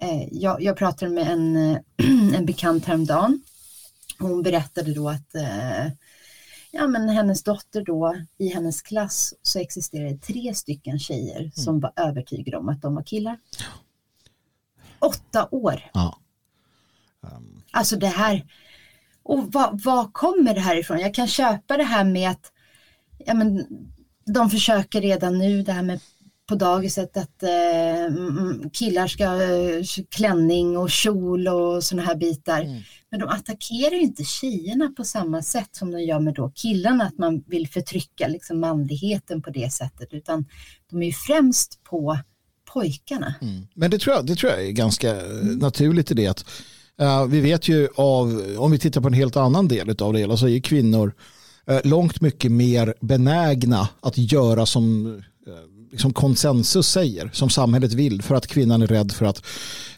Eh, jag, jag pratade med en, en bekant häromdagen. Hon berättade då att ja, men hennes dotter då, i hennes klass så existerade tre stycken tjejer mm. som var övertygade om att de var killar. Åtta år. Ja. Um. Alltså det här, och vad, vad kommer det här ifrån? Jag kan köpa det här med att ja, men, de försöker redan nu det här med på dagiset att eh, killar ska ha eh, klänning och kjol och sådana här bitar. Mm. Men de attackerar ju inte tjejerna på samma sätt som de gör med då killarna, att man vill förtrycka liksom manligheten på det sättet, utan de är ju främst på pojkarna. Mm. Men det tror, jag, det tror jag är ganska mm. naturligt i det att uh, vi vet ju av, om vi tittar på en helt annan del av det hela så är kvinnor långt mycket mer benägna att göra som liksom konsensus säger, som samhället vill, för att kvinnan är rädd för att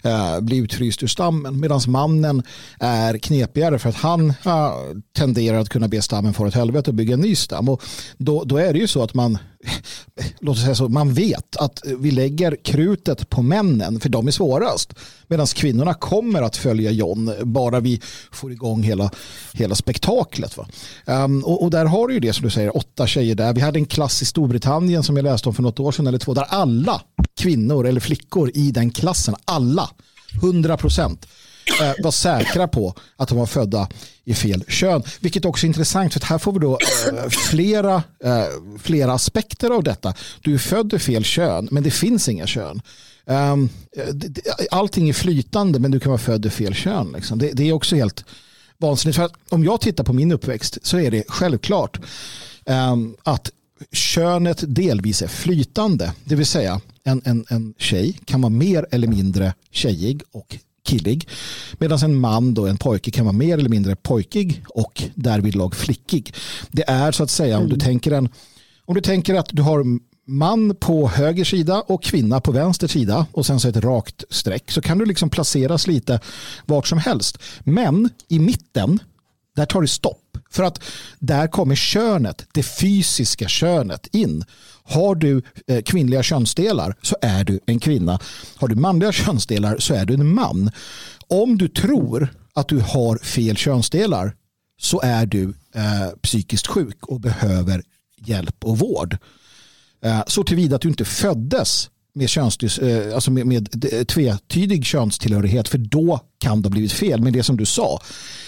eh, bli utfryst ur stammen. Medan mannen är knepigare för att han eh, tenderar att kunna be stammen få ett helvete och bygga en ny stam. Och då, då är det ju så att man låt oss säga så, man vet att vi lägger krutet på männen för de är svårast. Medan kvinnorna kommer att följa John bara vi får igång hela, hela spektaklet. Va? Um, och, och, där har du ju det som du säger, åtta tjejer där. Vi hade en klass i Storbritannien som jag läste om för något år sedan eller två där alla kvinnor eller flickor i den klassen, alla, 100 procent Eh, var säkra på att de var födda i fel kön. Vilket också är intressant för här får vi då eh, flera, eh, flera aspekter av detta. Du är född i fel kön men det finns inga kön. Um, allting är flytande men du kan vara född i fel kön. Liksom. Det, det, är också helt vansinnigt. För att om jag tittar på min uppväxt så är det självklart um, att könet delvis är flytande. Det vill säga en, en, en tjej kan vara mer eller mindre tjejig och killig. Medan en man, då, en pojke, kan vara mer eller mindre pojkig och därvidlag flickig. Det är så att säga, mm. om, du mm. tänker en, om du tänker att du har man på höger sida och kvinna på vänster sida och sen så ett rakt streck så kan du liksom placeras lite vart som helst. Men i mitten, där tar det stopp. För att där kommer könet, det fysiska könet in. Har du eh, kvinnliga könsdelar så är du en kvinna. Har du manliga könsdelar så är du en man. Om du tror att du har fel könsdelar så är du eh, psykiskt sjuk och behöver hjälp och vård. Eh, så tillvida att du inte föddes med, köns, eh, alltså med, med tvetydig könstillhörighet för då kan det ha blivit fel. Men det som du sa,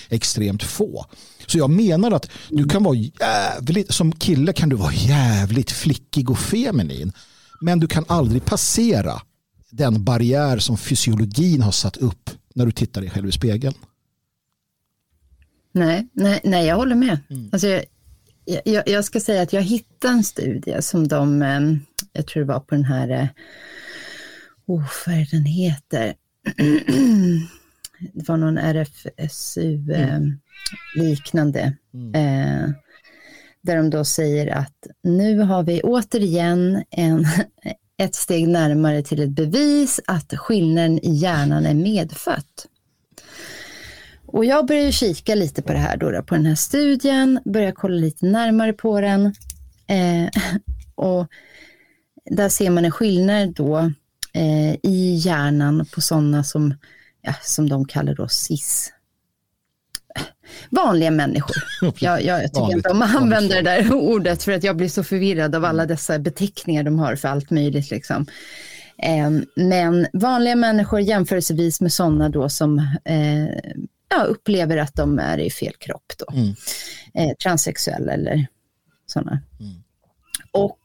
extremt få. Så jag menar att du kan vara jävligt, som kille kan du vara jävligt flickig och feminin. Men du kan aldrig passera den barriär som fysiologin har satt upp när du tittar dig själv i spegeln. Nej, nej, nej jag håller med. Mm. Alltså, jag, jag, ska säga att jag hittade en studie som de, eh, jag tror det var på den här, oh, vad är den heter? det var någon RFSU mm. eh, liknande. Mm. Eh, där de då säger att nu har vi återigen en, ett steg närmare till ett bevis att skillnaden i hjärnan är medfött. Och jag började kika lite på det här då, på den här studien, började kolla lite närmare på den. Eh, och där ser man en skillnad då eh, i hjärnan på sådana som ja, som de kallar då cis. Vanliga människor. Jag, jag tycker vanligt, inte om att använda det där ordet för att jag blir så förvirrad av alla dessa beteckningar de har för allt möjligt. Liksom. Ehm, men vanliga människor jämförelsevis med sådana då som eh, ja, upplever att de är i fel kropp. Då. Mm. Eh, transsexuella eller sådana. Mm. Och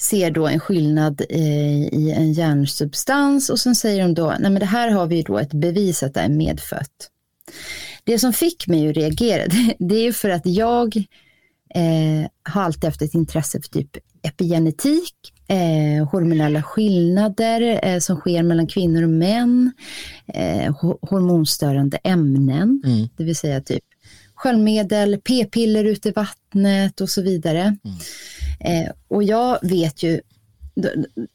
ser då en skillnad eh, i en hjärnsubstans och sen säger de då, nej men det här har vi då ett bevis att det är medfött. Det som fick mig att reagera, det, är ju för att jag eh, har alltid haft ett intresse för typ epigenetik, eh, hormonella skillnader eh, som sker mellan kvinnor och män, eh, hormonstörande ämnen, mm. det vill säga typ sköljmedel, p-piller ute i vattnet och så vidare. Mm. Eh, och jag vet ju,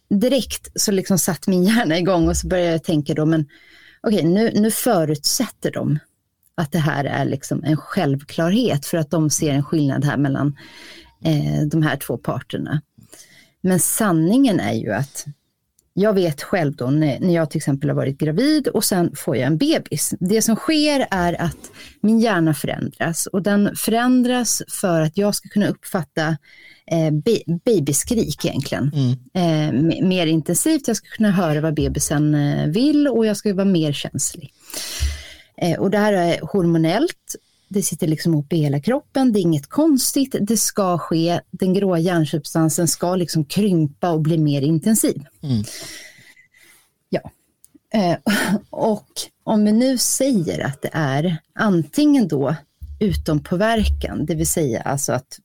direkt så liksom satt min hjärna igång och så började jag tänka då, men okej, okay, nu, nu förutsätter de att det här är liksom en självklarhet för att de ser en skillnad här mellan eh, de här två parterna. Men sanningen är ju att jag vet själv då när jag till exempel har varit gravid och sen får jag en bebis. Det som sker är att min hjärna förändras och den förändras för att jag ska kunna uppfatta eh, babyskrik egentligen. Mm. Eh, mer intensivt, jag ska kunna höra vad bebisen eh, vill och jag ska vara mer känslig. Eh, och det här är hormonellt det sitter liksom ihop i hela kroppen, det är inget konstigt, det ska ske, den gråa hjärnsubstansen ska liksom krympa och bli mer intensiv. Mm. Ja, eh, och om vi nu säger att det är antingen då utompåverkan, det vill säga alltså att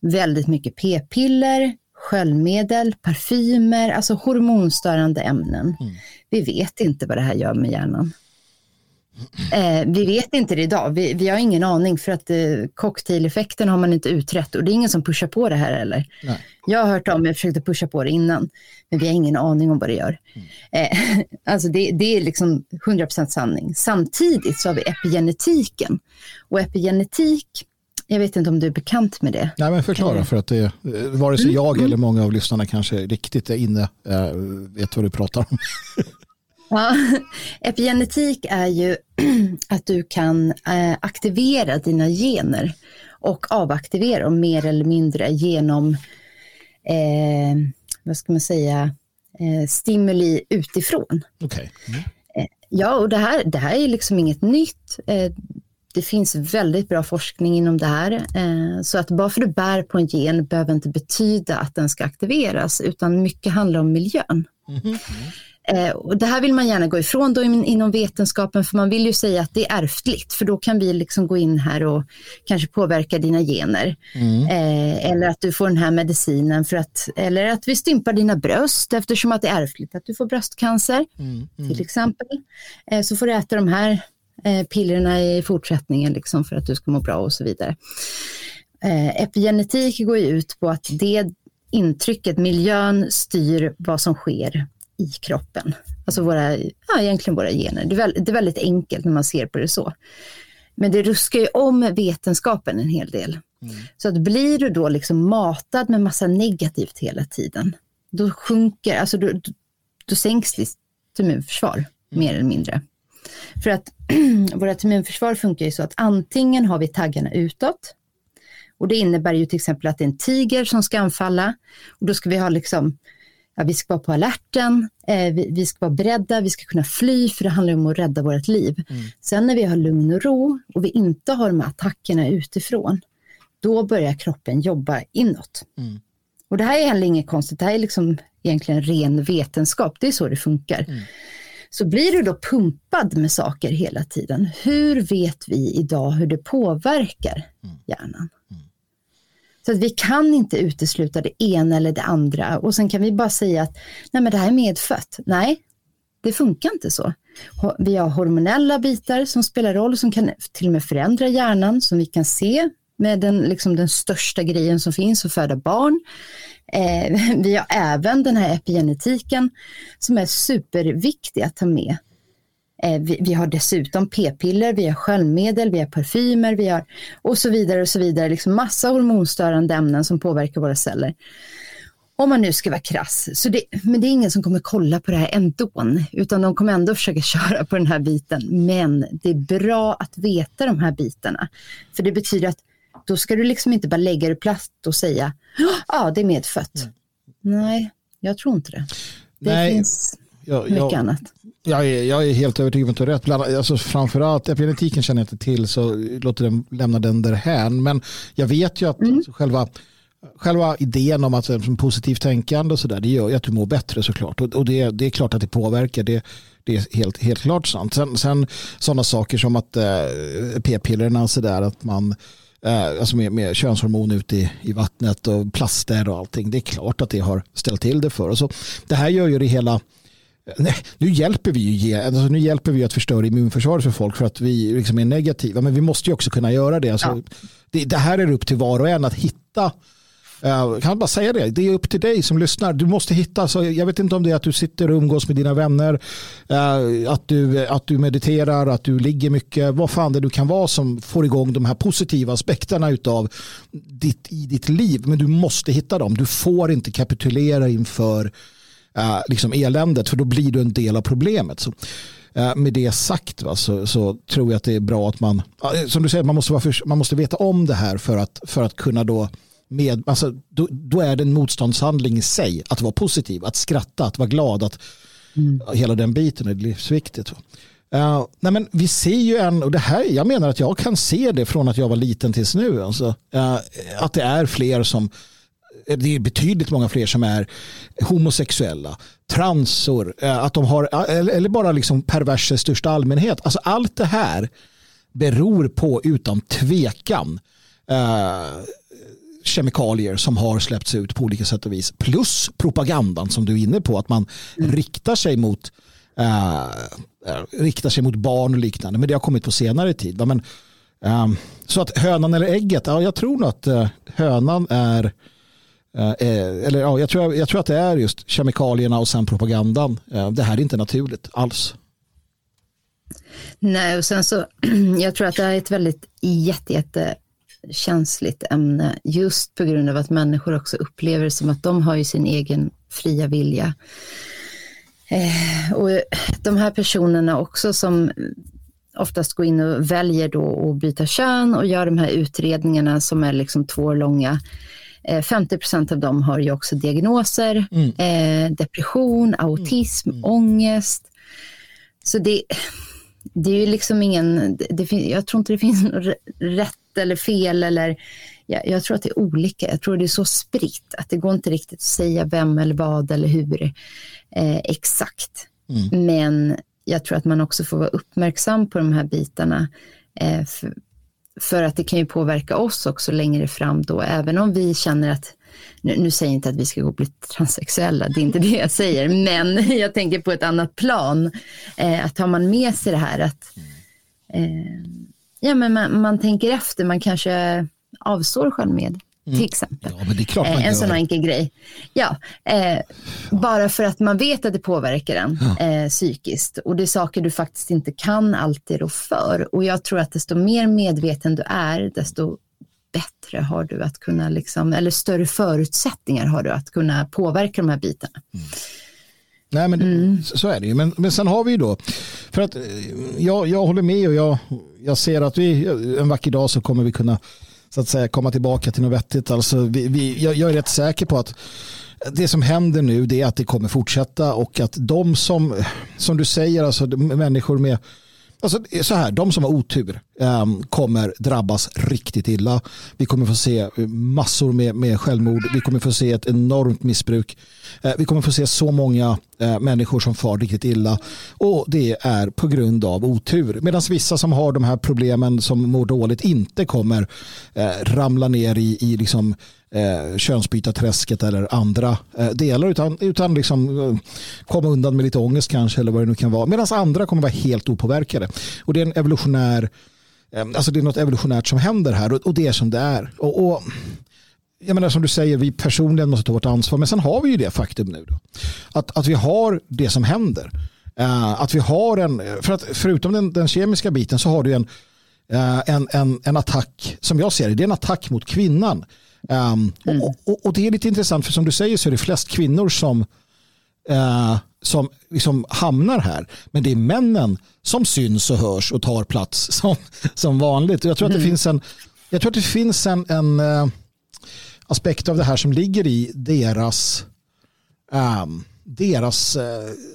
väldigt mycket p-piller, sköljmedel, parfymer, alltså hormonstörande ämnen. Mm. Vi vet inte vad det här gör med hjärnan. Eh, vi vet inte det idag. Vi, vi har ingen aning för att eh, cocktaileffekten har man inte utrett och det är ingen som pushar på det här heller. Nej. Jag har hört om, jag försökte pusha på det innan, men vi har ingen aning om vad det gör. Mm. Eh, alltså det, det, är liksom 100% sanning. Samtidigt så har vi epigenetiken och epigenetik jag vet inte om du är bekant med det. Nej, men förklara eh. för att det, vare sig mm. jag mm. eller många av lyssnarna kanske riktigt är inne, äh, vet vad du pratar om. Ja, epigenetik är ju att du kan eh, aktivera dina gener och avaktivera dem mer eller mindre genom, eh, vad ska man säga, eh, stimuli utifrån. Okay. Mm. Eh, ja, och det här, det här är liksom inget nytt. Eh, det finns väldigt bra forskning inom det här. Så att bara för att du bär på en gen behöver inte betyda att den ska aktiveras, utan mycket handlar om miljön. Mm. Mm. Eh, och det här vill man gärna gå ifrån då inom vetenskapen för man vill ju säga att det är ärftligt för då kan vi liksom gå in här och kanske påverka dina gener. Mm. Eh, eller att du får den här medicinen för att, eller att vi stympar dina bröst eftersom att det är ärftligt att du får bröstcancer mm. Mm. till exempel. Eh, så får du äta de här eh, pillerna i fortsättningen liksom för att du ska må bra och så vidare. Eh, epigenetik går ju ut på att det intrycket, miljön styr vad som sker i kroppen. Alltså våra, ja, egentligen våra gener. Det är, väldigt, det är väldigt enkelt när man ser på det så. Men det ruskar ju om vetenskapen en hel del. Mm. Så att blir du då liksom matad med massa negativt hela tiden, då sjunker, alltså då, då sänks ditt immunförsvar mm. mer eller mindre. För att vårt immunförsvar funkar ju så att antingen har vi taggarna utåt, och det innebär ju till exempel att det är en tiger som ska anfalla, och då ska vi ha liksom ja, vi ska vara på alerten, eh, vi, vi, ska vara beredda, vi ska kunna fly för det handlar om att rädda vårt liv. Mm. Sen när vi har lugn och ro och vi inte har de här attackerna utifrån, då börjar kroppen jobba inåt. Mm. Och det här är heller inget konstigt, det här är liksom egentligen ren vetenskap, det är så det funkar. Mm. Så blir du då pumpad med saker hela tiden, hur vet vi idag hur det påverkar mm. hjärnan? Så att vi kan inte utesluta det ena eller det andra och sen kan vi bara säga att nej men det här är medfött. Nej, det funkar inte så. Vi har hormonella bitar som spelar roll, som kan till och med förändra hjärnan, som vi kan se med den, liksom den största grejen som finns, att föda barn. Eh, vi har även den här epigenetiken som är superviktig att ta med vi, vi, har dessutom p-piller, vi har sköljmedel, vi har parfymer, vi har och så vidare och så vidare. Liksom massa hormonstörande ämnen som påverkar våra celler. Om man nu ska vara krass. Så det, men det är ingen som kommer kolla på det här ändå, utan de kommer ändå försöka köra på den här biten. Men det är bra att veta de här bitarna. För det betyder att då ska du liksom inte bara lägga det platt och säga, ja ah, det är medfött. Mm. Nej, jag tror inte det. Det Nej, finns jag, mycket jag, annat. Jag är, jag är helt övertygad om att du har rätt. Bland, alltså framförallt epigenetiken känner jag inte till så låter den lämna den därhän. Men jag vet ju att mm. alltså, själva, själva idén om att som positivt tänkande och sådär det gör ju att du mår bättre såklart. Och, och det, det är klart att det påverkar. Det, det är helt, helt klart sant. Sen, sen sådana saker som att eh, p-pillerna och sådär att man eh, alltså med, med könshormon ute i, i vattnet och plaster och allting. Det är klart att det har ställt till det för oss. Det här gör ju det hela Nej, nu hjälper vi ju alltså nu hjälper vi att förstöra immunförsvaret för folk för att vi liksom är negativa. Men vi måste ju också kunna göra det. Alltså, ja. det, det, här är upp till var och en att hitta kan jag bara säga det, det är upp till dig som lyssnar. Du måste hitta, så jag vet inte om det är att du sitter och umgås med dina vänner, uh, att, du, att du mediterar, att du ligger mycket, vad fan det du kan vara som får igång de här positiva aspekterna utav ditt, i ditt liv. Men du måste hitta dem. Du får inte kapitulera inför uh, liksom eländet för då blir du en del av problemet. Så, med det sagt va, så, så, tror jag att det är bra att man, som du säger, man måste, vara för, man måste veta om det här för att, för att kunna då med, alltså, då, då, är det en motståndshandling i sig att vara positiv, att skratta, att vara glad, att mm. hela den biten är livsviktigt. Uh, nej men vi ser ju en, och det här, jag menar att jag kan se det från att jag var liten tills nu, alltså, uh, att det är fler som, det är betydligt många fler som är homosexuella, transor, uh, att de har, eller bara liksom perverser i största allmänhet. Alltså allt det här beror på utan tvekan kemikalier som har släppts ut på olika sätt och vis. Plus propagandan som du är inne på, att man mm. riktar sig mot uh, riktar sig mot barn och liknande. Men det har kommit på senare tid. Va? Men, um, så att hönan eller ägget, ja, jag tror nog att hönan är Eh, eh, eller ja, jag tror, jag tror att det är just kemikalierna och sen propagandan. Eh, det här är inte naturligt alls. Nej, och sen så, jag tror att det här är ett väldigt jätte, jätte känsligt ämne just på grund av att människor också upplever det som att de har ju sin egen fria vilja. Eh, och de här personerna också som oftast går in och väljer då att byta kön och gör de här utredningarna som är liksom två år långa. Eh, 50 procent av dem har ju också diagnoser, mm. eh, depression, autism, mm. mm. ångest. Så det, det är ju liksom ingen, det, jag tror inte det finns rätt eller fel eller ja, jag tror att det är olika. Jag tror det är så spritt att det går inte riktigt att säga vem eller vad eller hur eh, exakt. Mm. Men jag tror att man också får vara uppmärksam på de här bitarna. Eh, för, för, att det kan ju påverka oss också längre fram då, även om vi känner att nu, nu säger jag inte att vi ska gå och bli transsexuella, det är inte det jag säger, men jag tänker på ett annat plan. Eh, att har man med sig det här att eh, ja, men man, man tänker efter, man kanske avstår självmedel. Mm. Till exempel. Ja, eh, en sån enkel grej. Ja, eh, bara för att man vet att det påverkar en ja. eh, psykiskt. Och det är saker du faktiskt inte kan alltid rå för. Och jag tror att desto mer medveten du är, desto bättre har du att kunna, liksom, eller större förutsättningar har du att kunna påverka de här bitarna. Mm. Nej, men mm. så är det ju. Men, men sen har vi ju då, för att eh, jag, jag håller med och jag, jag ser att vi en vacker dag så kommer vi kunna så att säga komma tillbaka till något vettigt. Alltså, vi, vi, jag, jag är rätt säker på att det som händer nu det är att det kommer fortsätta och att de som, som du säger, alltså människor med Alltså, så här, de som har otur um, kommer drabbas riktigt illa. Vi kommer få se massor med, med självmord. Vi kommer få se ett enormt missbruk. Uh, vi kommer få se så många uh, människor som far riktigt illa. Och det är på grund av otur. Medan vissa som har de här problemen som mår dåligt inte kommer uh, ramla ner i, i liksom eh, könsbytarträsket eller andra eh, delar utan, utan liksom, eh, komma undan med lite ångest kanske eller vad det nu kan vara. Medan andra kommer vara helt opåverkade. Och det är en evolutionär eh, Alltså det är något evolutionärt som händer här och, och det är som det är. Och, och, jag menar som du säger, vi personligen måste ta vårt ansvar. Men sen har vi ju det faktum nu. Då. Att, att vi har det som händer. Uh, att vi har en, för att förutom den, den kemiska biten så har du en, uh, en, en, en attack, som jag ser det, det är en attack mot kvinnan. Um, mm. och, och, och, det är lite intressant för som du säger så är det flest kvinnor som, uh, som liksom hamnar här. Men det är männen som syns och hörs och tar plats som, som vanligt. jag tror att det mm. finns en, jag tror att det finns en, en uh, aspekt av det här som ligger i deras um, deras, uh,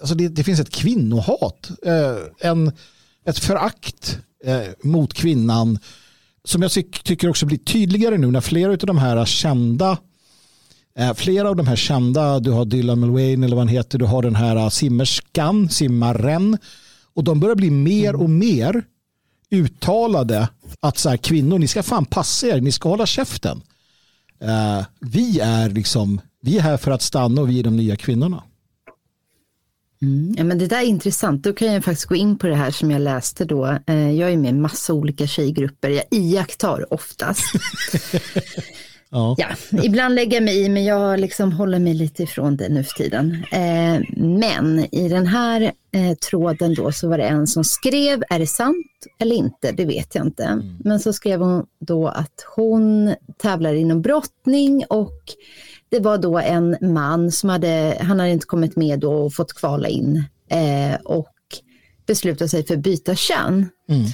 alltså det, det, finns ett kvinnohat, en, ett förakt mot kvinnan som jag tycker också blir tydligare nu när flera av de här kända eh, Flera av de här kända, du har Dylan Mulvaney eller vad han heter, du har den här eh, simmerskan, simmaren. Och de börjar bli mer och mer uttalade att så här, kvinnor, ni ska fan passa er, ni ska hålla käften. Uh, vi är liksom, vi är här för att stanna och vi är de nya kvinnorna. Mm, ja, men det där är intressant. Då kan jag faktiskt gå in på det här som jag läste då. Eh, jag är med i massa olika tjejgrupper. Jag iakttar oftast. Ja. ja. ibland lägger jag mig i men jag liksom håller mig lite ifrån det nu för tiden. Eh, men i den här eh, tråden då så var det en som skrev, är det sant eller inte? Det vet jag inte. Mm. Men så skrev hon då att hon tävlar inom brottning och det var då en man som hade, han hade inte kommit med då och fått kvala in eh, och beslutade sig för att byta kön. Mm.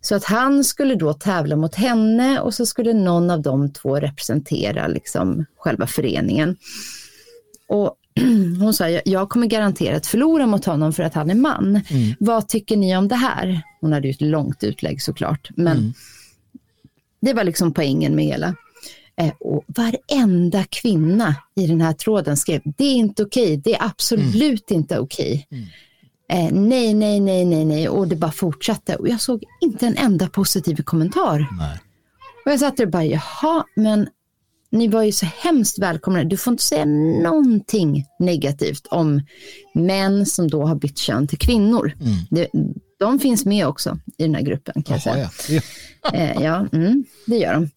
Så att han skulle då tävla mot henne och så skulle någon av de två representera liksom själva föreningen. Och hon sa, jag kommer garanterat förlora mot honom för att han är man. Mm. Vad tycker ni om det här? Hon hade ju ett långt utlägg såklart, men mm. det var liksom poängen med hela. Eh, och varenda kvinna i den här tråden skrev, det är inte okej, det är absolut mm. inte okej. Mm. Eh, nej, nej, nej, nej, nej. Och det bara fortsatte. Och jag såg inte en enda positiv kommentar. Nej. Och jag satt där och bara, jaha, men ni var ju så hemskt välkomna. Du får inte säga någonting negativt om män som då har bytt kön till kvinnor. Mm. Det, de finns med också i den här gruppen. Kan Jaha, jag säga. Ja, eh, ja mm, det gör de.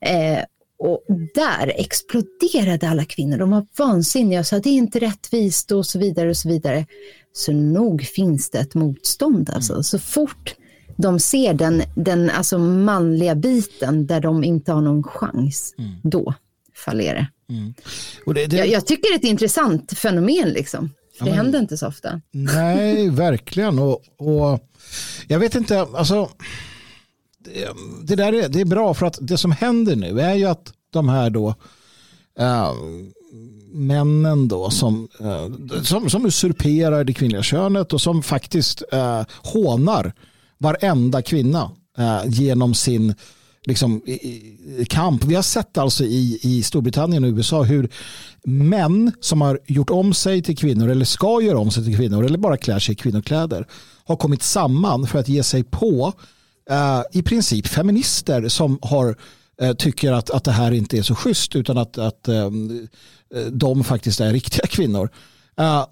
Eh, och där exploderade alla kvinnor. De var vansinniga och sa det är inte rättvist och så vidare och så vidare. Så nog finns det ett motstånd alltså. Mm. Så fort de ser den, den alltså manliga biten där de inte har någon chans, mm. då fallerar det. Mm. det, det... Jag, jag, tycker det är ett intressant fenomen liksom. För ja, det händer inte så ofta. Nej, verkligen. Och, och jag vet inte, alltså det, där är, det är bra för att det som händer nu är ju att de här då äh, männen då som, äh, som, som usurperar det kvinnliga könet och som faktiskt äh, hånar varenda kvinna äh, genom sin liksom, kamp. Vi har sett alltså i, i Storbritannien och USA hur män som har gjort om sig till kvinnor eller ska göra om sig till kvinnor eller bara klär sig i kvinnokläder har kommit samman för att ge sig på Eh, i princip feminister som har eh, tycker att, att det här inte är så schysst utan att, att eh, de faktiskt är riktiga kvinnor.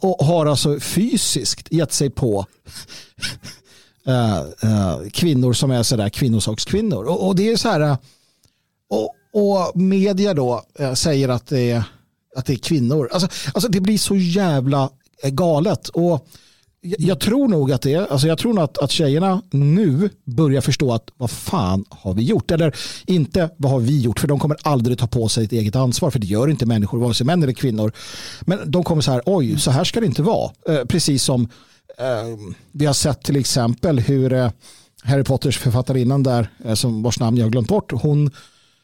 Och har alltså fysiskt gett sig på kvinnor som är sådär kvinnosakskvinnor. Och, och det är så här och, och media då säger att det är, att det är kvinnor. Alltså, alltså det blir så jävla galet. Och jag tror nog att det är, alltså jag tror nog att, att tjejerna nu börjar förstå att vad fan har vi gjort? Eller inte vad har vi gjort? För de kommer aldrig ta på sig ett eget ansvar. För det gör inte människor, vare sig män eller kvinnor. Men de kommer så här, oj, så här ska det inte vara. Eh, precis som eh, vi har sett till exempel hur eh, Harry Potters författarinnan där, eh, som vars namn jag har glömt bort, hon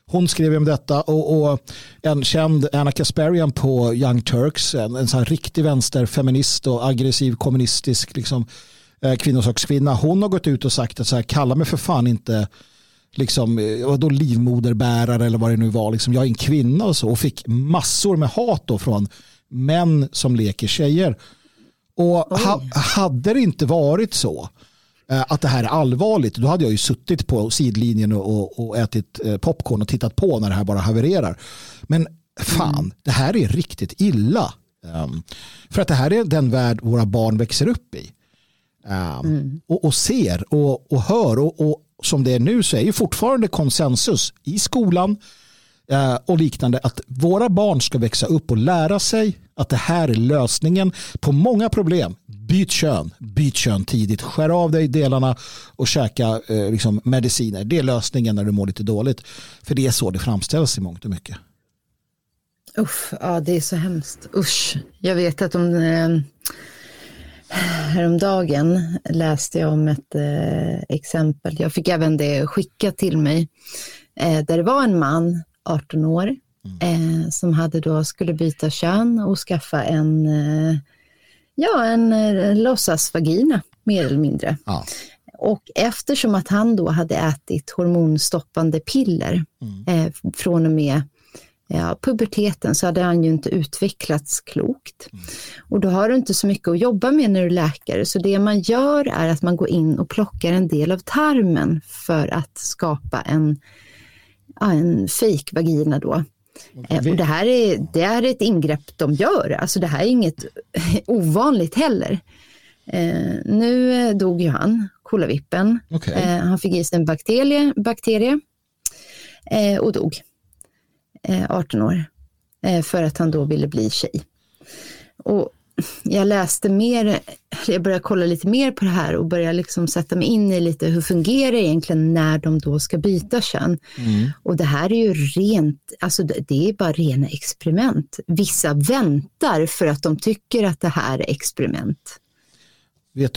hon skrev om detta och, och, en känd Anna Kasparian på Young Turks, en, en sån här riktig vänsterfeminist och aggressiv kommunistisk liksom, eh, kvinnosakskvinna. Hon har gått ut och sagt att så här, kalla mig för fan inte liksom, eh, då livmoderbärare eller vad det nu var. Liksom, jag är en kvinna och så och fick massor med hat då från män som leker tjejer. Och ha, hade det inte varit så att det här är allvarligt, då hade jag ju suttit på sidlinjen och, och ätit eh, popcorn och tittat på när det här bara havererar. Men fan, mm. det här är riktigt illa. Um, för att det här är den värld våra barn växer upp i. Um, mm. och, och, ser och, och hör och, och, som det är nu så är ju fortfarande konsensus i skolan Eh, och liknande att våra barn ska växa upp och lära sig att det här är lösningen på många problem byt kön, byt kön tidigt, skär av dig delarna och käka eh, liksom mediciner. Det är lösningen när du mår lite dåligt. För det är så det framställs i mångt och mycket. Uff, ja det är så hemskt. Usch, jag vet att om eh, häromdagen läste jag om ett eh, exempel. Jag fick även det skickat till mig. Eh, där det var en man, 18 år, mm. eh, som hade då skulle byta kön och skaffa en eh, Ja, en eh, låtsasvagina mer eller mindre. Ja. Och eftersom att han då hade ätit hormonstoppande piller mm. eh, från och med ja, puberteten så hade han ju inte utvecklats klokt. Mm. Och då har du inte så mycket att jobba med när du är läkare. Så det man gör är att man går in och plockar en del av tarmen för att skapa en, en fejkvagina då. Eh, och det här, är, det är ett ingrepp de gör, alltså det här är inget ovanligt heller. Eh, nu dog ju han, kolavippen. Okay. Eh, han fick i sig en bakterie, bakterie eh, och dog. eh, 18 år, eh, för att han då ville bli tjej. Och jag läste mer, jag började kolla lite mer på det här och började liksom sätta mig in i lite hur fungerar det egentligen när de då ska byta kön. Mm. Och det här är ju rent, alltså det är bara rena experiment. Vissa väntar för att de tycker att det här är experiment.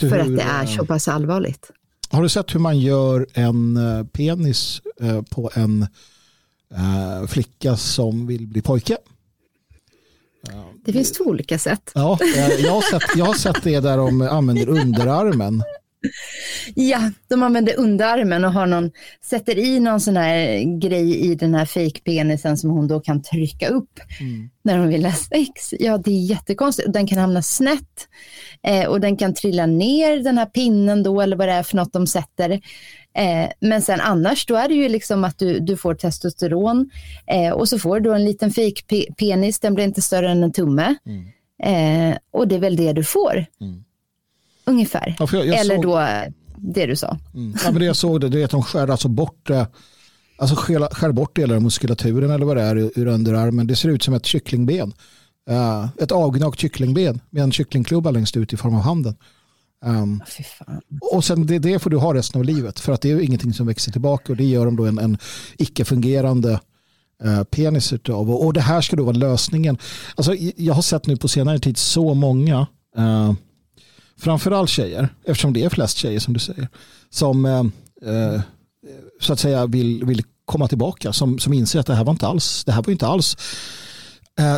för hur, att det är så pass allvarligt. Har du sett hur man gör en eh, penis eh, på en eh, flicka som vill bli pojke? Det finns två olika sätt. Ja, jag har sett, jag har sett det där de använder underarmen. Ja, de använder underarmen och har någon, sätter i någon sån här grej i den här fejkpenisen som hon då kan trycka upp mm. när hon vill ha sex. Ja, det är jättekonstigt. Den kan hamna snett eh, och den kan trilla ner den här pinnen då eller vad det är för något de sätter. Eh, men sen annars då är det ju liksom att du, du får testosteron eh, och så får du en liten fejkpenis, den blir inte större än en tumme. Mm. Eh, och det är väl det du får. Mm. Ungefär. Ja, jag, jag Eller såg... då det du sa. Mm. Ja, men det jag såg det, det är att de skär alltså bort Alltså skär, skär bort delar av muskulaturen eller vad det är ur underarmen. Det ser ut som ett kycklingben. Uh, ett avgnagt kycklingben med en kycklingklubba längst ut i form av handen. Um, och sen det, det får du ha resten av livet för att det är ingenting som växer tillbaka och det gör de då en, en icke-fungerande uh, penis utav. Och, och det här ska då vara lösningen. Alltså, jag har sett nu på senare tid så många uh, framförallt tjejer, eftersom det är flest tjejer som du säger, som uh, så att säga vill, vill komma tillbaka, som, som inser att det här var inte alls, det här var inte alls,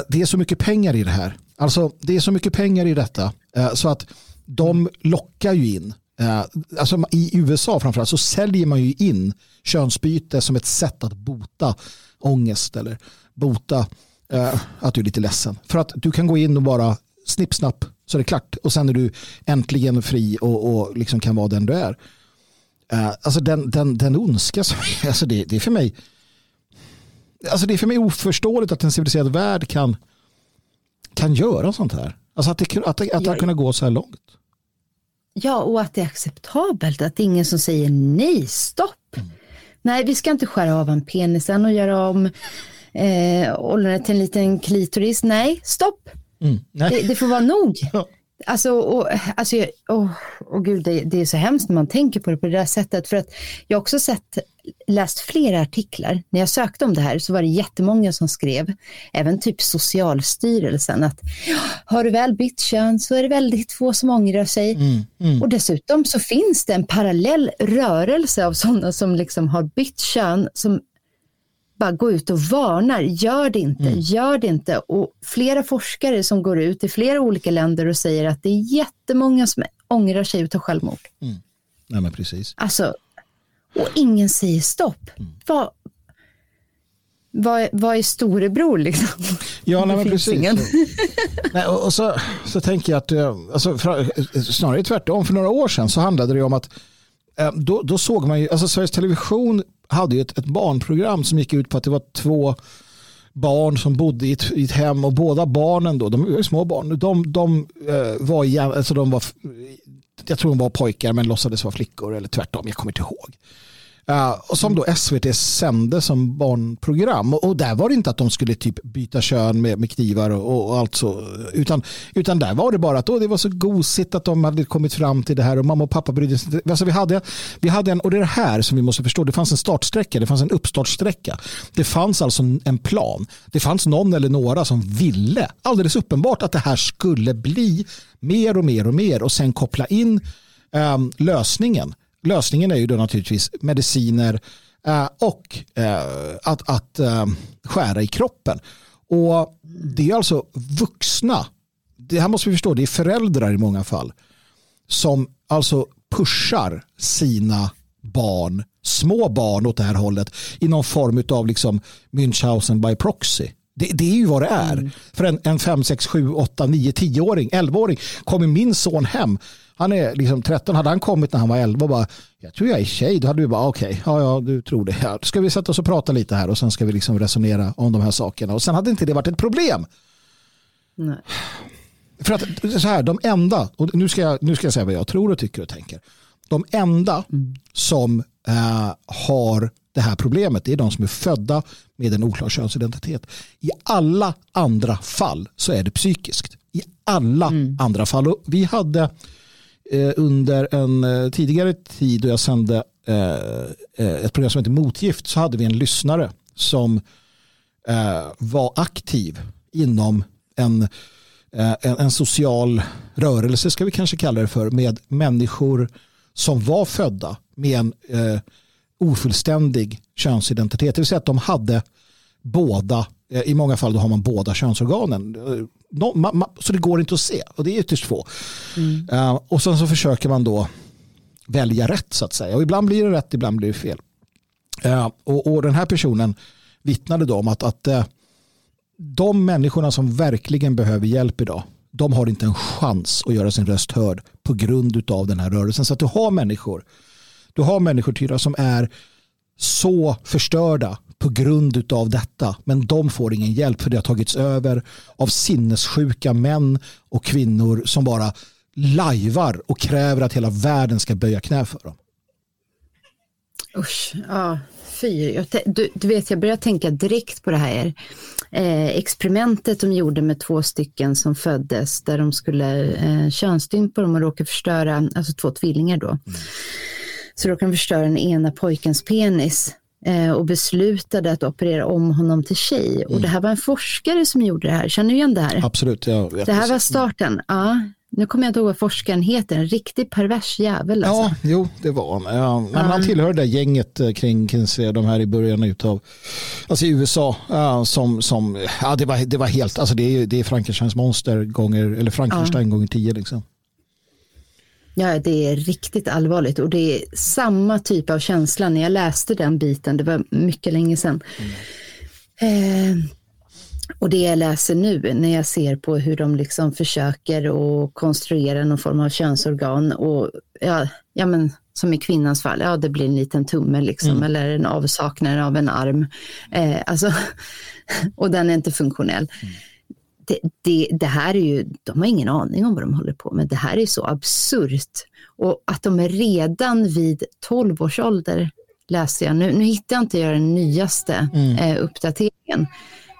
det är så mycket pengar i det här. Alltså det är så mycket pengar i detta så att de lockar ju in. Eh, alltså I USA framförallt så säljer man ju in könsbyte som ett sätt att bota ångest eller bota eh, att du är lite ledsen. För att du kan gå in och bara snipp snapp så är det klart och sen är du äntligen fri och, och liksom kan vara den du är. Eh, alltså den, den, den ondska som alltså det, det är för mig alltså det är för mig oförståeligt att en civiliserad värld kan kan göra sånt här. Alltså att det, att, att det har kunnat gå så här långt. Ja, och att det är acceptabelt. Att det är ingen som säger nej, stopp. Mm. Nej, vi ska inte skära av en penisen och göra om eh, ollonet till en liten klitoris. Nej, stopp. Mm. Nej. Det, det, får vara nog. Ja. Alltså, och, alltså oh, oh, gud, det, det, är så hemskt när man tänker på det på det där sättet. För att jag har också sett, läst flera artiklar. När jag sökte om det här så var det jättemånga som skrev, även typ Socialstyrelsen, att har du väl bytt kön så är det väldigt få som ångrar sig. Mm, mm. Och dessutom så finns det en parallell rörelse av sådana som liksom har bytt kön som bara gå ut och varnar, gör det inte, mm. gör det inte. Och flera forskare som går ut i flera olika länder och säger att det är jättemånga som ångrar sig utav självmord. Mm. Ja, men precis. Alltså, och ingen säger stopp. Mm. Vad, vad, vad är storebror liksom? Ja, nej, men precis. nej, och, och, så, så tänker jag att, eh, alltså, för, snarare tvärtom, för några år sedan så handlade det om att eh, då, då såg man ju, alltså Sveriges Television hade ju ett, ett barnprogram som gick ut på att det var två barn som bodde i ett, i ett hem och båda barnen då, de var små barn, de, de uh, var, alltså de var, jag tror de var pojkar men låtsades vara flickor eller tvärtom, jag kommer inte ihåg. Uh, och som då SVT sände som barnprogram. Och, och, där var det inte att de skulle typ byta kön med, med knivar och, och, allt så. Utan, utan där var det bara att oh, det var så gosigt att de hade kommit fram till det här och mamma och pappa brydde sig alltså, vi, hade, vi hade en, och det är det här som vi måste förstå. Det fanns en startsträcka, det fanns en uppstartsträcka. Det fanns alltså en plan. Det fanns någon eller några som ville, alldeles uppenbart, att det här skulle bli mer och mer och mer och sen koppla in um, lösningen lösningen är ju då naturligtvis mediciner eh, och eh, att, att eh, skära i kroppen. Och det är alltså vuxna, det här måste vi förstå, det är föräldrar i många fall som alltså pushar sina barn, små barn åt det här hållet i någon form av liksom Münchhausen by proxy. Det, det, är ju vad det är. Mm. För en, en 5, 6, 7, 8, 9, 10-åring, 11-åring kommer min son hem han är liksom 13, hade han kommit när han var 11 och bara, jag tror jag är tjej, då hade vi bara, okej, okay, ja, ja, du tror det. Ja, ska vi sätta oss och prata lite här och sen ska vi liksom resonera om de här sakerna. Och sen hade inte det varit ett problem. Nej. För att så här, de enda, och nu ska, jag, nu ska jag säga vad jag tror och tycker och tänker. De enda mm. som äh, har det här problemet. Det är de som är födda med en oklar könsidentitet. I alla andra fall så är det psykiskt. I alla mm. andra fall. Och vi hade eh, under en eh, tidigare tid då jag sände eh, eh, ett program som heter Motgift så hade vi en lyssnare som eh, var aktiv inom en, eh, en, en, social rörelse ska vi kanske kalla det för med människor som var födda med en ofullständig könsidentitet. Det vill säga att de hade båda, eh, i många fall då har man båda könsorganen. Ma, så det går inte att se och det är ytterst få. Mm. Uh, och sen så försöker man då välja rätt så att säga. Och ibland blir det rätt, ibland blir det fel. Och, och, den här personen vittnade då om att, att de människorna som verkligen behöver hjälp idag, de har inte en chans att göra sin röst hörd på grund av den här rörelsen. Så att du har människor, du har människor Tyra, som är så förstörda på grund av detta. Men de får ingen hjälp för det har tagits över av sinnessjuka män och kvinnor som bara lajvar och kräver att hela världen ska böja knä för dem. Usch, ja, fy. Du, du, vet, jag börjar tänka direkt på det här eh, experimentet de gjorde med två stycken som föddes där de skulle eh, könsstympa dem och råka förstöra, alltså två tvillingar då. Mm. Så då kan de förstöra den ena pojkens penis eh, och beslutade att operera om honom till tjej. Mm. Och det här var en forskare som gjorde det här, känner du igen det här? Absolut. Ja, det här var starten. Ja, nu kommer jag inte ihåg vad forskaren heter, en riktigt pervers jävel. Alltså. Ja, jo, det var han. Ja, men han tillhör det där gänget eh, kring Kinsey, de här i början utav, alltså i USA, ja, som, som ja, det var, det var helt, alltså det är, det är Frankensteins monster gånger, eller Frankenstein ja. gånger tio liksom. Ja, det är riktigt allvarligt och det är samma typ av känsla när jag läste den biten, det var mycket länge sedan. Mm. Eh, och det jag läser nu när jag ser på hur de liksom försöker att konstruera någon form av könsorgan och ja, ja men som i kvinnans fall, ja det blir en liten tumme liksom mm. eller en avsaknad av en arm. Eh, alltså, och den är inte funktionell. Mm. Det, det, det, här är ju, de har ingen aning om vad de håller på med. Det här är så absurt. Och att de är redan vid 12 års ålder, läste jag, nu, nu hittar jag inte den nyaste mm. eh, uppdateringen,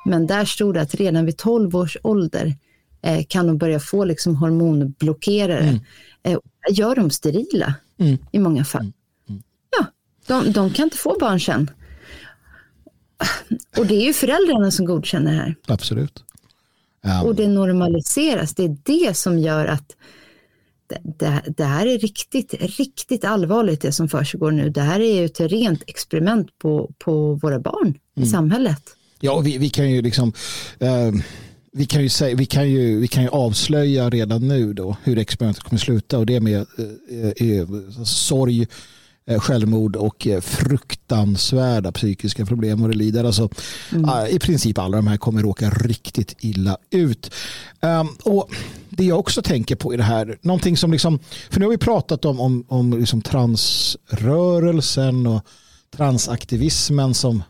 men där stod det att redan vid 12 års ålder eh, kan de börja få liksom hormonblockerare. Mm. Eh, gör dem sterila mm. i många fall. Mm. mm. Ja, de, de, kan inte få barn sen. Och det är ju föräldrarna som godkänner det här. Absolut. Um. Och det normaliseras. Det är det som gör att det, det, här är riktigt, riktigt allvarligt det som försiggår nu. Det här är ju ett rent experiment på, på våra barn mm. i samhället. Ja, vi, vi kan ju liksom eh, vi kan ju, säga, vi, kan ju, vi kan ju avslöja redan nu då hur experimentet kommer sluta och det med eh, eh, sorg, självmord och eh, fruktansvärda psykiska problem och det lider. Alltså, mm. I princip alla de här kommer råka riktigt illa ut. Um, och Det jag också tänker på i det här, någonting som liksom, för nu har vi pratat om, om, om liksom transrörelsen och transaktivismen som,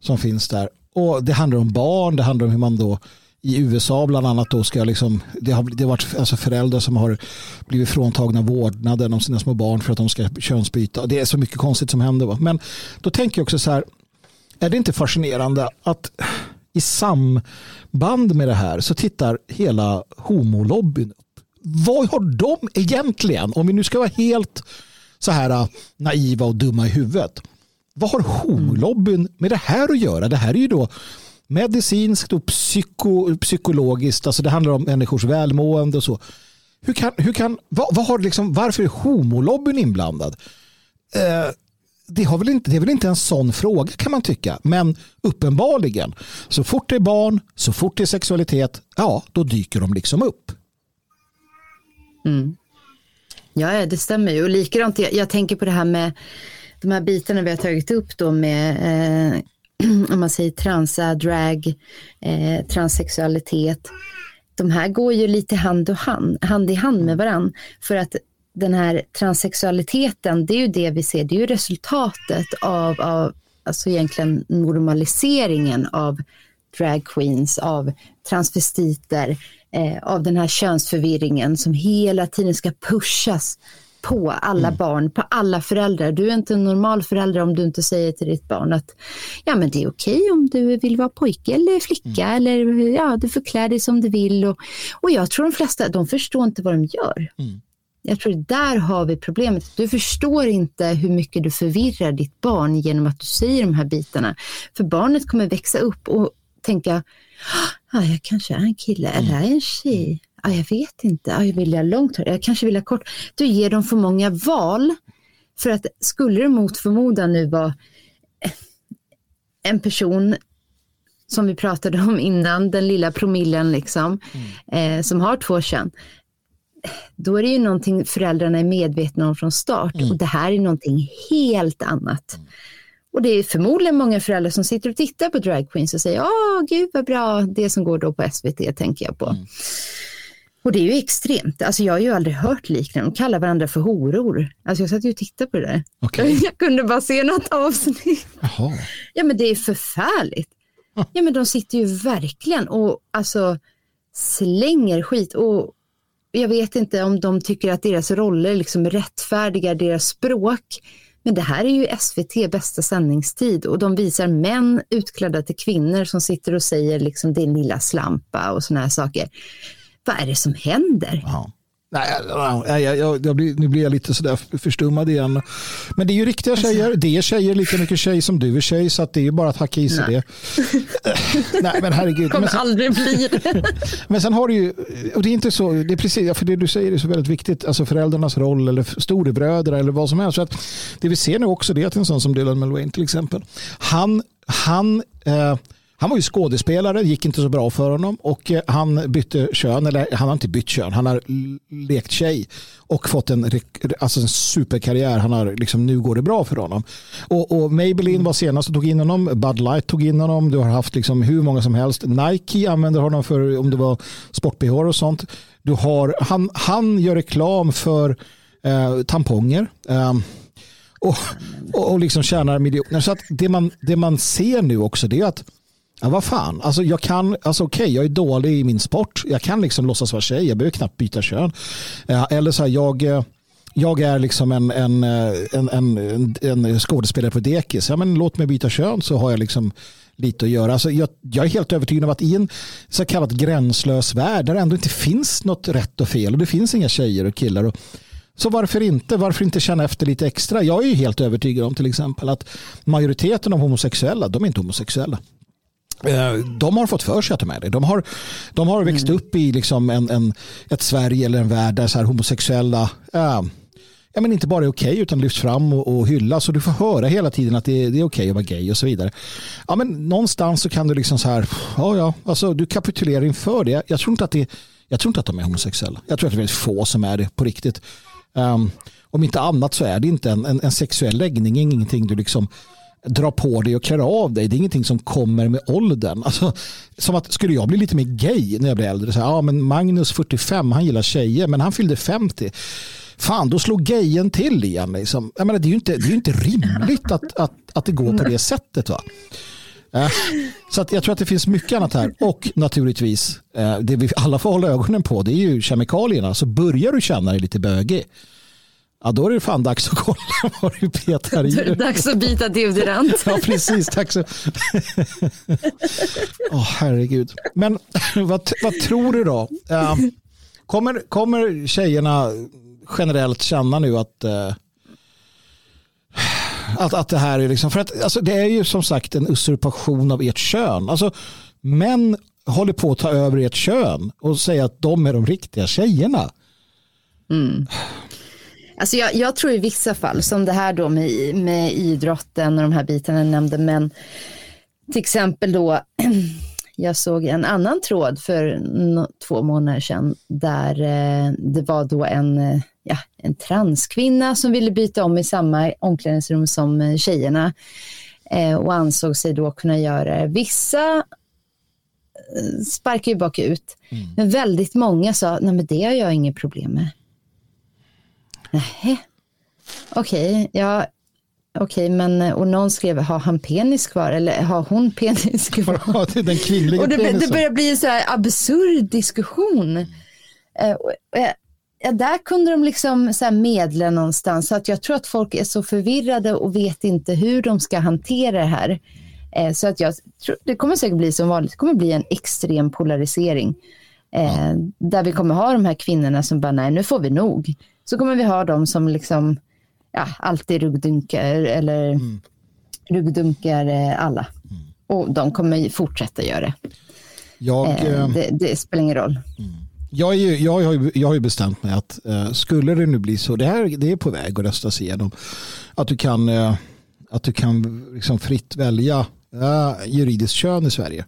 som finns där. Och det handlar om barn, det handlar om hur man då i USA bland annat då ska liksom, det har, det har varit alltså föräldrar som har blivit fråntagna vårdnaden om sina små barn för att de ska könsbyta. Det är så mycket konstigt som händer. Va? Men då tänker jag också så här, är det inte fascinerande att i samband med det här så tittar hela homolobbyn upp. Vad har de egentligen, om vi nu ska vara helt så här naiva och dumma i huvudet, vad har homolobbyn med det här att göra? Det här är ju då medicinskt och psyko, psykologiskt. Alltså det handlar om människors välmående och så. Hur kan, hur kan, vad, vad har liksom, varför är homolobbyn inblandad? Eh, det, har väl inte, det är väl inte en sån fråga kan man tycka. Men uppenbarligen, så fort det är barn, så fort det är sexualitet, ja, då dyker de liksom upp. Mm. Ja, det stämmer ju. Och likadant, jag, jag tänker på det här med de här bitarna vi har tagit upp då med eh, om man säger transa, drag, eh, transsexualitet. De här går ju lite hand, och hand, hand i hand med varann. För att den här transsexualiteten, det är ju det vi ser, det är ju resultatet av, av alltså egentligen normaliseringen av drag queens, av transvestiter, eh, av den här könsförvirringen som hela tiden ska pushas på alla mm. barn, på alla föräldrar. Du är inte en normal förälder om du inte säger till ditt barn att ja, men det är okej om du vill vara pojke eller flicka mm. eller ja, du får klä dig som du vill. Och, och jag tror de flesta, de förstår inte vad de gör. Mm. Jag tror där har vi problemet. Du förstår inte hur mycket du förvirrar ditt barn genom att du säger de här bitarna. För barnet kommer växa upp och tänka, ah, jag kanske är en kille eller är en tjej. Ah, jag vet inte, ah, jag vill ha långt hår, jag kanske vill ha kort. Du ger dem för många val. För att skulle det mot förmodan nu vara en person som vi pratade om innan, den lilla promillen liksom, mm. eh, som har två kön då är det ju någonting föräldrarna är medvetna om från start mm. och det här är någonting helt annat. Mm. Och det är förmodligen många föräldrar som sitter och tittar på drag och säger, åh gud vad bra, det som går då på SVT tänker jag på. Och det är ju extremt, alltså jag har ju aldrig hört liknande, de kallar varandra för horor. Alltså jag satt ju och tittade på det där. Okay. Jag kunde bara se något avsnitt. Jaha. Ja men det är förfärligt. Ja men de sitter ju verkligen och alltså slänger skit och jag vet inte om de tycker att deras roller liksom rättfärdigar deras språk. Men det här är ju SVT bästa sändningstid och de visar män utklädda till kvinnor som sitter och säger liksom din lilla slampa och sådana här saker. Vad är det som händer? Ja. Nej, jag, jag, jag blir, nu blir jag lite sådär förstummad igen. Men det är ju riktiga alltså- tjejer. Det är tjejer lika mycket tjej som du är tjej. Så det är ju bara att hacka i sig det. Nej, men herregud. kommer men sen, aldrig bli det. men sen har du ju, och det är inte så, det är precis, för det du säger är så väldigt viktigt. Alltså föräldrarnas roll eller storebröder eller vad som helst. Så att det vi ser nu också det är att en sån som Dylan Mulvaney till exempel. Han, han eh, han var ju skådespelare, gick inte så bra för honom och eh, han bytte kön, eller han har inte bytt kön, han har lekt tjej och fått en, alltså en superkarriär. Han har, liksom, nu går det bra för honom. Och, och Maybelline var senast och tog in honom, Bud Light tog in honom, du har haft liksom hur många som helst. Nike använder honom för om det var sport och sånt. Du har, han, han gör reklam för eh, tamponger. Eh, och, och, och liksom tjänar miljoner. Så att det man, det man ser nu också det är att Ja, vad fan, alltså jag kan, alltså okej, okay, jag är dålig i min sport. Jag kan liksom låtsas vara tjej, jag behöver knappt byta kön. Eh, eller så här, jag, eh, jag är liksom en, eh, en, en, en, en skådespelare på dekis. Ja, men låt mig byta kön så har jag liksom lite att göra. Alltså jag, jag är helt övertygad om att i en så kallad gränslös värld där det ändå inte finns något rätt och fel och det finns inga tjejer och killar. Och, så varför inte? Varför inte känna efter lite extra? Jag är helt övertygad om till exempel att majoriteten av homosexuella, de är inte homosexuella. Eh, de har fått för sig att de är det. De har, de har växt mm. upp i liksom en, en, ett Sverige eller en värld där så här homosexuella äh, ja, men inte bara är okej okay, utan lyfts fram och, och hyllas. Och du får höra hela tiden att det, det är okej okay att vara gay och så vidare. Ja, men någonstans så kan du liksom så här, ja, ja, alltså, du kapitulerar inför det. Jag tror, inte att det. jag tror inte att de är homosexuella. Jag tror att det är väldigt få som är det på riktigt. Um, om inte annat så är det inte en, en, en sexuell läggning, ingenting du liksom dra på dig och klä av dig. Det är ingenting som kommer med åldern. Alltså, som att skulle jag bli lite mer gay när jag blir äldre. Så här, ja, men Magnus 45, han gillar tjejer men han fyllde 50. Fan, då slog gayen till igen. Liksom. Jag menar, det är ju inte, det är inte rimligt att, att, att det går på det sättet. Va? Eh, så att jag tror att det finns mycket annat här. Och naturligtvis, eh, det vi alla får hålla ögonen på det är ju kemikalierna. Så börjar du känna dig lite bögig Ja, då är det fan dags att kolla vad du petar i. Dags att byta deodorant. ja, precis. Tack så. oh, herregud. Men vad, vad tror du då? Uh, kommer, kommer tjejerna generellt känna nu att uh, att, att det här är liksom, för att alltså, det är ju som sagt en usurpation av ert kön. Alltså, män håller på att ta över ert kön och säga att de är de riktiga tjejerna. Mm. Alltså jag, jag, tror i vissa fall, som det här då med, med idrotten och de här bitarna jag nämnde, men till exempel då, jag såg en annan tråd för no, två månader sedan där eh, det var då en, eh, ja, en transkvinna som ville byta om i samma omklädningsrum som eh, tjejerna eh, och ansåg sig då kunna göra det. Vissa eh, sparkar ju bakut, mm. men väldigt många sa, nej men det har jag inget problem med. Nej. Okej, okay, ja. Okej, men och någon skrev, har han penis kvar eller har hon penis kvar? Ja, det är den kvinnliga och det, det börjar bli en så här absurd diskussion. Uh, ja, där kunde de liksom så medla någonstans. Så att jag tror att folk är så förvirrade och vet inte hur de ska hantera det här. Eh, så att jag tror, det kommer säkert bli som vanligt, det kommer bli en extrem polarisering. Eh, där vi kommer ha de här kvinnorna som bara, nej nu får vi nog. Så kommer vi ha de som liksom, ja, alltid ruggdunkar eller mm. ruggdunkar eh, alla. Mm. Och de kommer fortsätta göra det. Jag, eh, eh, det, det, spelar ingen roll. Mm. Jag, är ju, jag, har ju, jag har ju bestämt mig att eh, skulle det nu bli så, det, här, det är på väg att röstas igenom, att du kan, eh, att du kan liksom fritt välja eh, juridiskt kön i Sverige.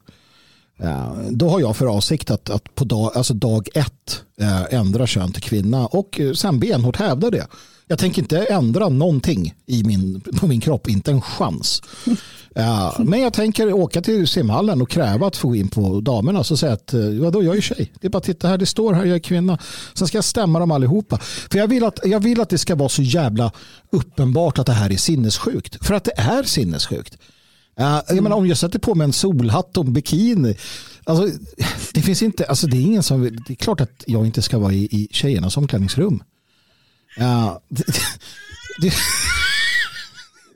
Eh, då har jag för avsikt att, att på dag, alltså dag ett eh, ändra kön till kvinna och eh, sen benhårt hävda det. Jag tänker inte ändra någonting i min, på min kropp, inte en chans. Ja, men jag tänker åka till simhallen och kräva att få gå in på damerna och säga att vadå, jag är tjej. Det är bara att titta här, det står här, jag är kvinna. Sen ska jag stämma dem allihopa. För jag vill, att, jag vill att det ska vara så jävla uppenbart att det här är sinnessjukt. För att det är sinnessjukt. Uh, jag menar, om jag sätter på mig en solhatt och en bikini. Alltså, det finns inte, alltså det är ingen som det är klart att jag inte ska vara i, i tjejernas omklädningsrum. Uh, det, det,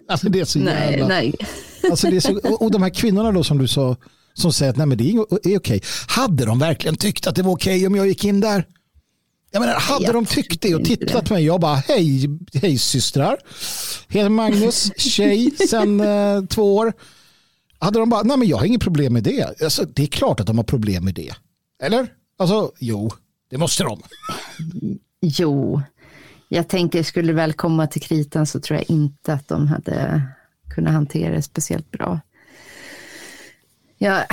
alltså det är så nej, jävla... Nej. Alltså det är så, och de här kvinnorna då som du sa som säger att nej, men det är, är okej. Hade de verkligen tyckt att det var okej om jag gick in där? Jag menar, hade jag de tyckt det och tittat på mig, jag bara hej, hej systrar. Heter Magnus, tjej sedan eh, två år. Hade de bara, nej men jag har inget problem med det. Alltså, det är klart att de har problem med det. Eller? Alltså, jo, det måste de. Jo, jag tänker skulle väl komma till kritan så tror jag inte att de hade kunnat hantera det speciellt bra. Jag,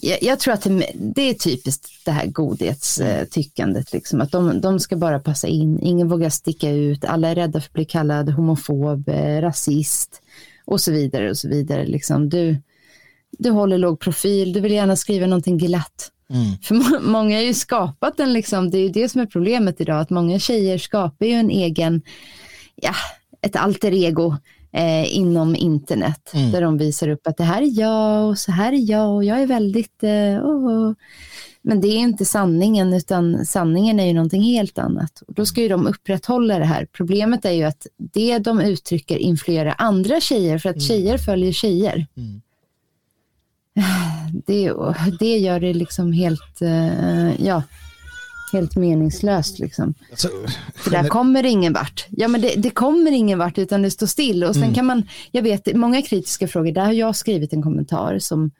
jag, jag, tror att det, det, är typiskt det här godhetstyckandet, liksom, att de, de ska bara passa in, ingen vågar sticka ut, alla är rädda för att bli kallad homofob, eh, rasist och så vidare och så vidare. Liksom. Du, du håller låg profil, du vill gärna skriva någonting glatt. Mm. För må många har ju skapat en, liksom, det är ju det som är problemet idag, att många tjejer skapar ju en egen, ja, ett alter ego eh, inom internet. Mm. Där de visar upp att det här är jag och så här är jag och jag är väldigt... Eh, oh. Men det är inte sanningen utan sanningen är ju någonting helt annat. Och då ska ju de upprätthålla det här. Problemet är ju att det de uttrycker influerar andra tjejer för att mm. tjejer följer tjejer. Mm. Det, det gör det liksom helt, uh, ja, helt meningslöst. Liksom. Alltså, För där kommer det ingen vart. Ja, men det, det, kommer ingen vart utan det står still. Och sen mm. kan man, jag vet många kritiska frågor, där har jag skrivit en kommentar som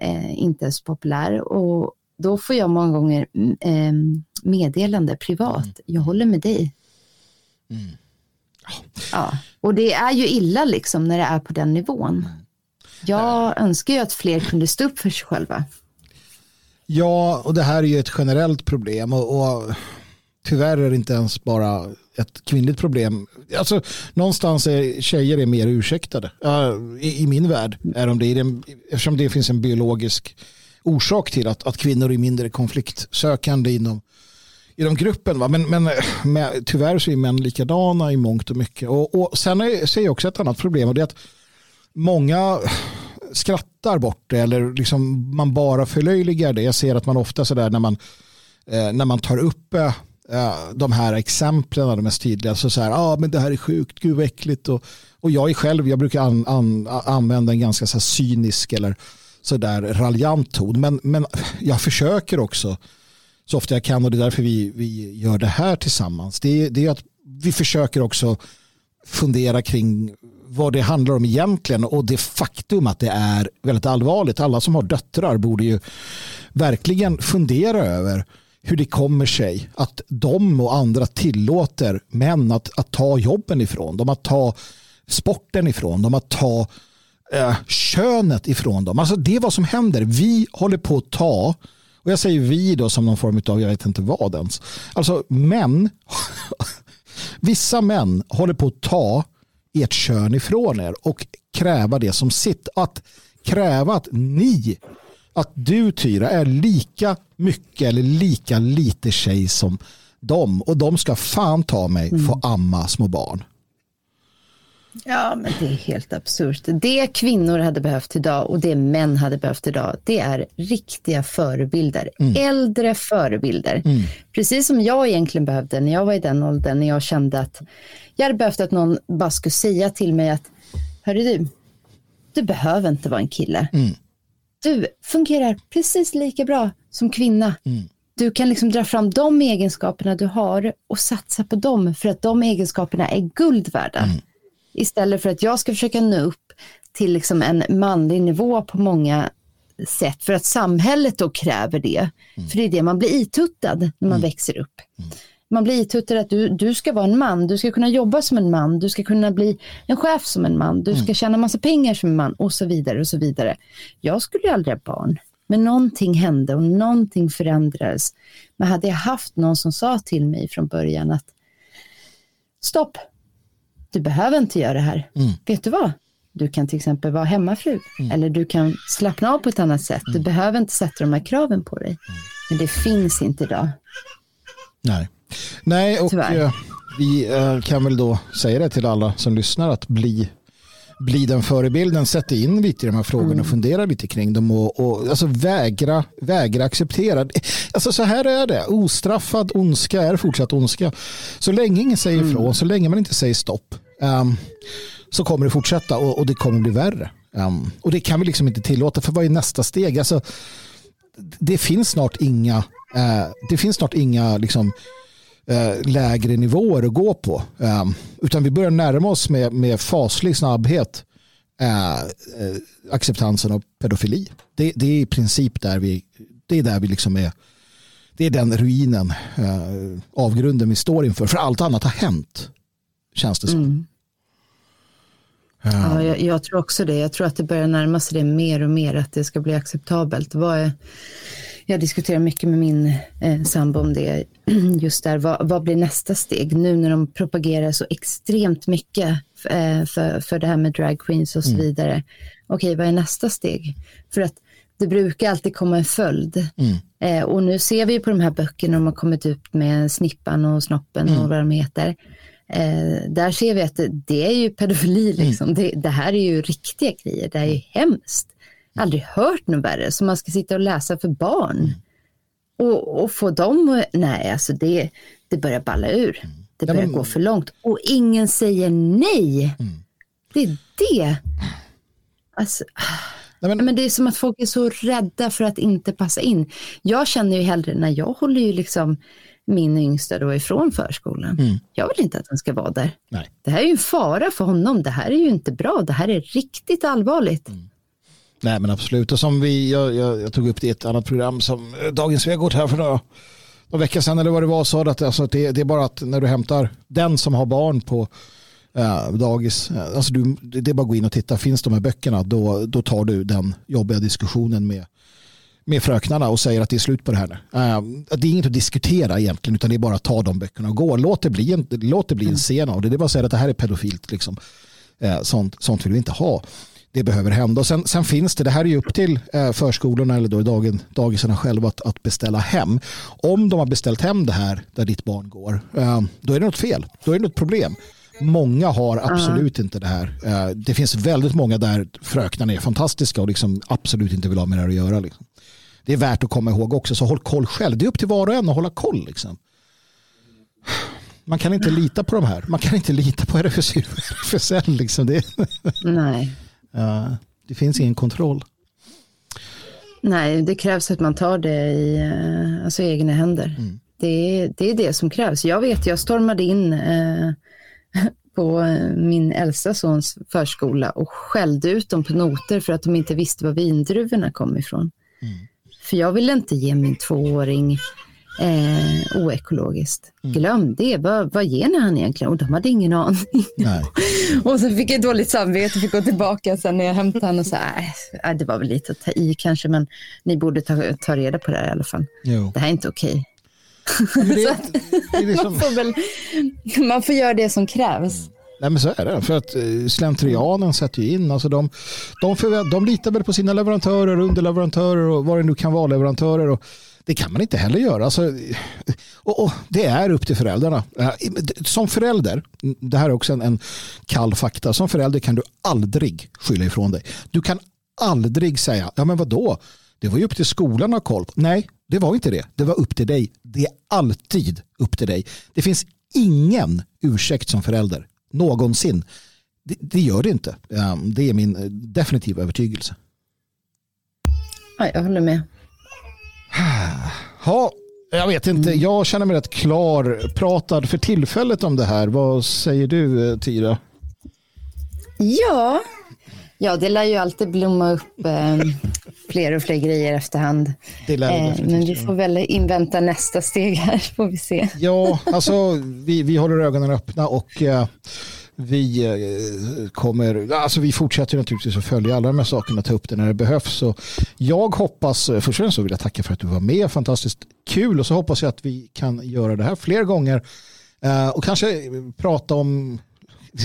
eh, inte är så populär. Och då får jag många gånger eh, meddelande privat, mm. jag håller med dig. Mm. Ja, och det är ju illa liksom när det är på den nivån. Mm. Jag önskar ju att fler kunde stå upp för sig själva. Ja, och det här är ju ett generellt problem och, och tyvärr är det inte ens bara ett kvinnligt problem. Alltså, någonstans är tjejer är mer ursäktade. Uh, i, i, min värld är de det. Eftersom det finns en biologisk orsak till att, att kvinnor är mindre konfliktsökande inom, inom gruppen. Va? Men, men med, tyvärr så är män likadana i mångt och mycket. Och, och sen är, ser jag också ett annat problem och det är att många skrattar bort det eller liksom man bara förlöjligar det. Jag ser att man ofta sådär när man, eh, när man tar upp eh, de här exemplen, de mest tydliga, så så här, ah, men det här är sjukt, gud vad äckligt. Och, och jag är själv, jag brukar an, an, använda en ganska så cynisk eller sådär raljant ton. Men, men jag försöker också så ofta jag kan och det är därför vi, vi gör det här tillsammans. Det, det är att vi försöker också fundera kring vad det handlar om egentligen och det faktum att det är väldigt allvarligt. Alla som har döttrar borde ju verkligen fundera över hur det kommer sig att de och andra tillåter män att, att ta jobben ifrån dem, att ta sporten ifrån dem, att ta eh, könet ifrån dem. Alltså det är vad som händer. Vi håller på att ta, och jag säger vi då som någon form av, jag vet inte vad ens, alltså män, vissa män håller på att ta ert kön ifrån er och kräva det som sitt. Att kräva att ni, att du Tyra är lika mycket eller lika lite tjej som dem och de ska fan ta mig mm. få amma små barn. Ja, men det är helt absurt. Det kvinnor hade behövt idag och det män hade behövt idag, det är riktiga förebilder. Mm. Äldre förebilder. Mm. Precis som jag egentligen behövde när jag var i den åldern, när jag kände att jag hade behövt att någon bara skulle säga till mig att, hörru du, du behöver inte vara en kille. Mm. Du fungerar precis lika bra som kvinna. Mm. Du kan liksom dra fram de egenskaperna du har och satsa på dem för att de egenskaperna är guld värda. Mm. Istället för att jag ska försöka nå upp till liksom en manlig nivå på många sätt för att samhället då kräver det. Mm. För det är det man blir ituttad när man mm. växer upp. Mm. Man blir ituttad att du, du ska vara en man, du ska kunna jobba som en man, du ska kunna bli en chef som en man, du ska mm. tjäna massa pengar som en man och så vidare och så vidare. Jag skulle ju aldrig ha barn. Men någonting hände och någonting förändrades. Men hade jag haft någon som sa till mig från början att stopp, du behöver inte göra det här. Mm. Vet du vad? Du kan till exempel vara hemmafru mm. eller du kan slappna av på ett annat sätt. Du mm. behöver inte sätta de här kraven på dig. Mm. Men det finns inte idag. Nej, Nej och eh, vi eh, kan väl då säga det till alla som lyssnar att bli bli den förebilden, sätta in lite i de här frågorna mm. och fundera lite kring dem och, och alltså vägra, vägra acceptera. Alltså så här är det, ostraffad ondska är fortsatt ondska. Så länge ingen säger mm. ifrån, så länge man inte säger stopp, um, så kommer det fortsätta och, och det kommer bli värre. Um, och det kan vi liksom inte tillåta, för vad är nästa steg? Alltså, det finns snart inga, uh, det finns snart inga liksom, Eh, lägre nivåer att gå på. Ehm, utan vi börjar närma oss med, med faslig snabbhet eh, eh, acceptansen av pedofili. Det, det, är i princip där vi, det är där vi liksom är, det är den ruinen, avgrunden vi står inför. För allt annat har hänt, känns det som. Mm. Ja, jag, jag, tror också det. Jag tror att det börjar närma sig det mer och mer, att det ska bli acceptabelt. Vad är, jag diskuterar mycket med min eh, sambo om det, just där, vad, vad, blir nästa steg nu när de propagerar så extremt mycket eh, för, för det här med drag queens och så mm. vidare. Okej, vad är nästa steg? För att det brukar alltid komma en följd. Mm. Eh, och nu ser vi på de här böckerna, de har kommit ut med Snippan och Snoppen mm. och vad de heter. Eh, där ser vi att det, är ju pedofili, mm. liksom. Det, det, här är ju riktiga grejer, det är ju hemskt aldrig hört något värre som man ska sitta och läsa för barn. Mm. Och, och, få dem, nej alltså det, det börjar balla ur. Mm. Det börjar ja, men... gå för långt och ingen säger nej. Mm. Det är det. Alltså, nej, men... men... det är som att folk är så rädda för att inte passa in. Jag känner ju hellre när jag håller ju liksom min yngsta då ifrån förskolan. Mm. Jag vill inte att han ska vara där. Nej. Det här är ju en fara för honom. Det här är ju inte bra. Det här är riktigt allvarligt. Mm. Nej men absolut. Och som vi, jag, jag, jag, tog upp det i ett annat program som eh, Dagens Vegård här för några, några veckor sedan eller vad det var sa att, alltså, det, det, är bara att när du hämtar den som har barn på äh, dagis, äh, alltså du, det är bara att gå in och titta, finns de här böckerna då, då tar du den jobbiga diskussionen med, med fröknarna och säger att det är slut på det här nu. Äh, det är inget att diskutera egentligen utan det är bara att ta de böckerna och gå. Låt det bli en, låt det bli en mm. scen av det. Det är bara att säga att det här är pedofilt. Liksom. sånt, sånt vill vi inte ha det behöver hända. Och sen, sen, finns det, det här är ju upp till eh, förskolorna eller då dagen, dagisarna själva att, att, beställa hem. Om de har beställt hem det här där ditt barn går, eh, då är det något fel. Då är det något problem. Många har absolut uh. inte det här. Det finns väldigt många där fröknarna är fantastiska och liksom absolut inte vill ha med det här att göra. Liksom. Det är värt att komma ihåg också, så håll koll själv. Det är upp till var och en att hålla koll. Liksom. Man kan inte lita på de här. Man kan inte lita på RFSL. Liksom. Det... Nej. Det finns ingen kontroll. Nej, det krävs att man tar det i eh, alltså, egna händer. Mm. Det, är, det är det som krävs. Jag vet, jag stormade in eh, på min äldsta sons förskola och skällde ut dem på noter för att de inte visste var vindruvorna kom ifrån. Mm. För jag ville inte ge min tvååring eh, oekologiskt. Mm. Glöm det, vad, vad ger ni han egentligen? Och de hade ingen aning. Och så fick jag dåligt samvete och fick gå tillbaka sen när jag hämtade honom och sa, äh, det var väl lite att ta i kanske, men ni borde ta, ta reda på det här i alla fall. Jo. Det här är inte okej. liksom... man, får väl, man får göra det som krävs. Nej men så är det. För att eh, slentrianen sätter ju in. Alltså de, de, förvä- de litar väl på sina leverantörer, underleverantörer och vad det nu kan vara leverantörer. Och det kan man inte heller göra. Alltså, Och, och, det är upp till föräldrarna. Eh, som förälder, det här är också en, en kall fakta, som förälder kan du aldrig skylla ifrån dig. Du kan aldrig säga, ja men vadå, det var ju upp till skolan att ha koll. Nej, det var inte det. Det var upp till dig. Det är alltid upp till dig. Det finns ingen ursäkt som förälder, någonsin. Det, det gör det inte. Ehm, det är min definitiva övertygelse. Ja, jag håller med. Ja, jag vet inte. Mm. Jag känner mig rätt klar pratad för tillfället om det här. Vad säger du, eh, Tira? Ja, ja det lär ju alltid blomma upp eh, fler och fler grejer efterhand. Det lär eh, men vi får väl invänta nästa steg här, får vi se. Ja, alltså vi, vi håller ögonen öppna och eh, vi eh, kommer, alltså vi fortsätter naturligtvis att följa alla de här sakerna, ta upp det när det behövs. Så jag hoppas, eh, först och främst så vill jag tacka för att du var med, fantastiskt kul och så hoppas jag att vi kan göra det här fler gånger eh, och kanske prata om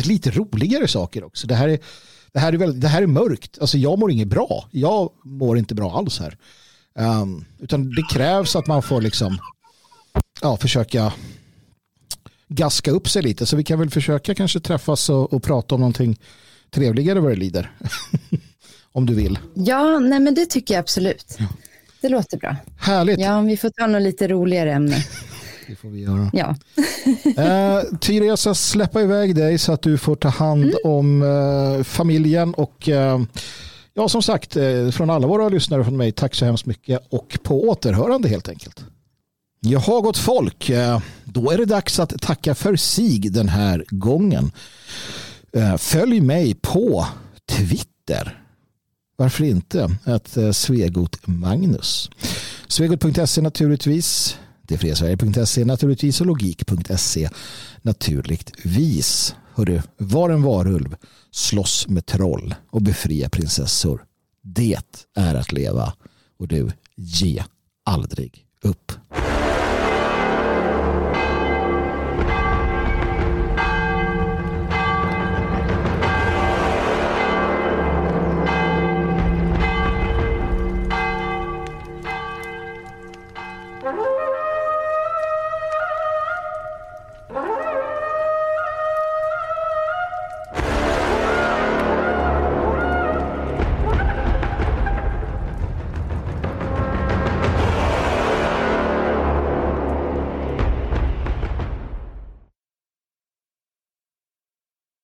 lite roligare saker också. Det här är, det här är, väldigt, det här är mörkt, alltså jag mår inget bra, jag mår inte bra alls här. Um, utan det krävs att man får liksom ja, försöka gaska upp sig lite. Så vi kan väl försöka kanske träffas och, och prata om någonting trevligare vad det lider. om du vill. Ja, nej men det tycker jag absolut. Ja. Det låter bra. Härligt. Ja, vi får ta något lite roligare ämne. Det får vi göra. Ja. eh, Tyra, jag ska släppa iväg dig så att du får ta hand mm. om eh, familjen och eh, ja, som sagt, eh, från alla våra lyssnare från mig, tack så hemskt mycket och på återhörande helt enkelt. Jaha gott folk, eh, då är det dags att tacka för sig den här gången. Eh, följ mig på Twitter. Varför inte? Att eh, Svegot Magnus. Svegot.se naturligtvis. Detfriasverige.se naturligtvis och logik.se naturligtvis. Hörru, var en varulv, slåss med troll och befria prinsessor. Det är att leva. Och du, ge aldrig upp.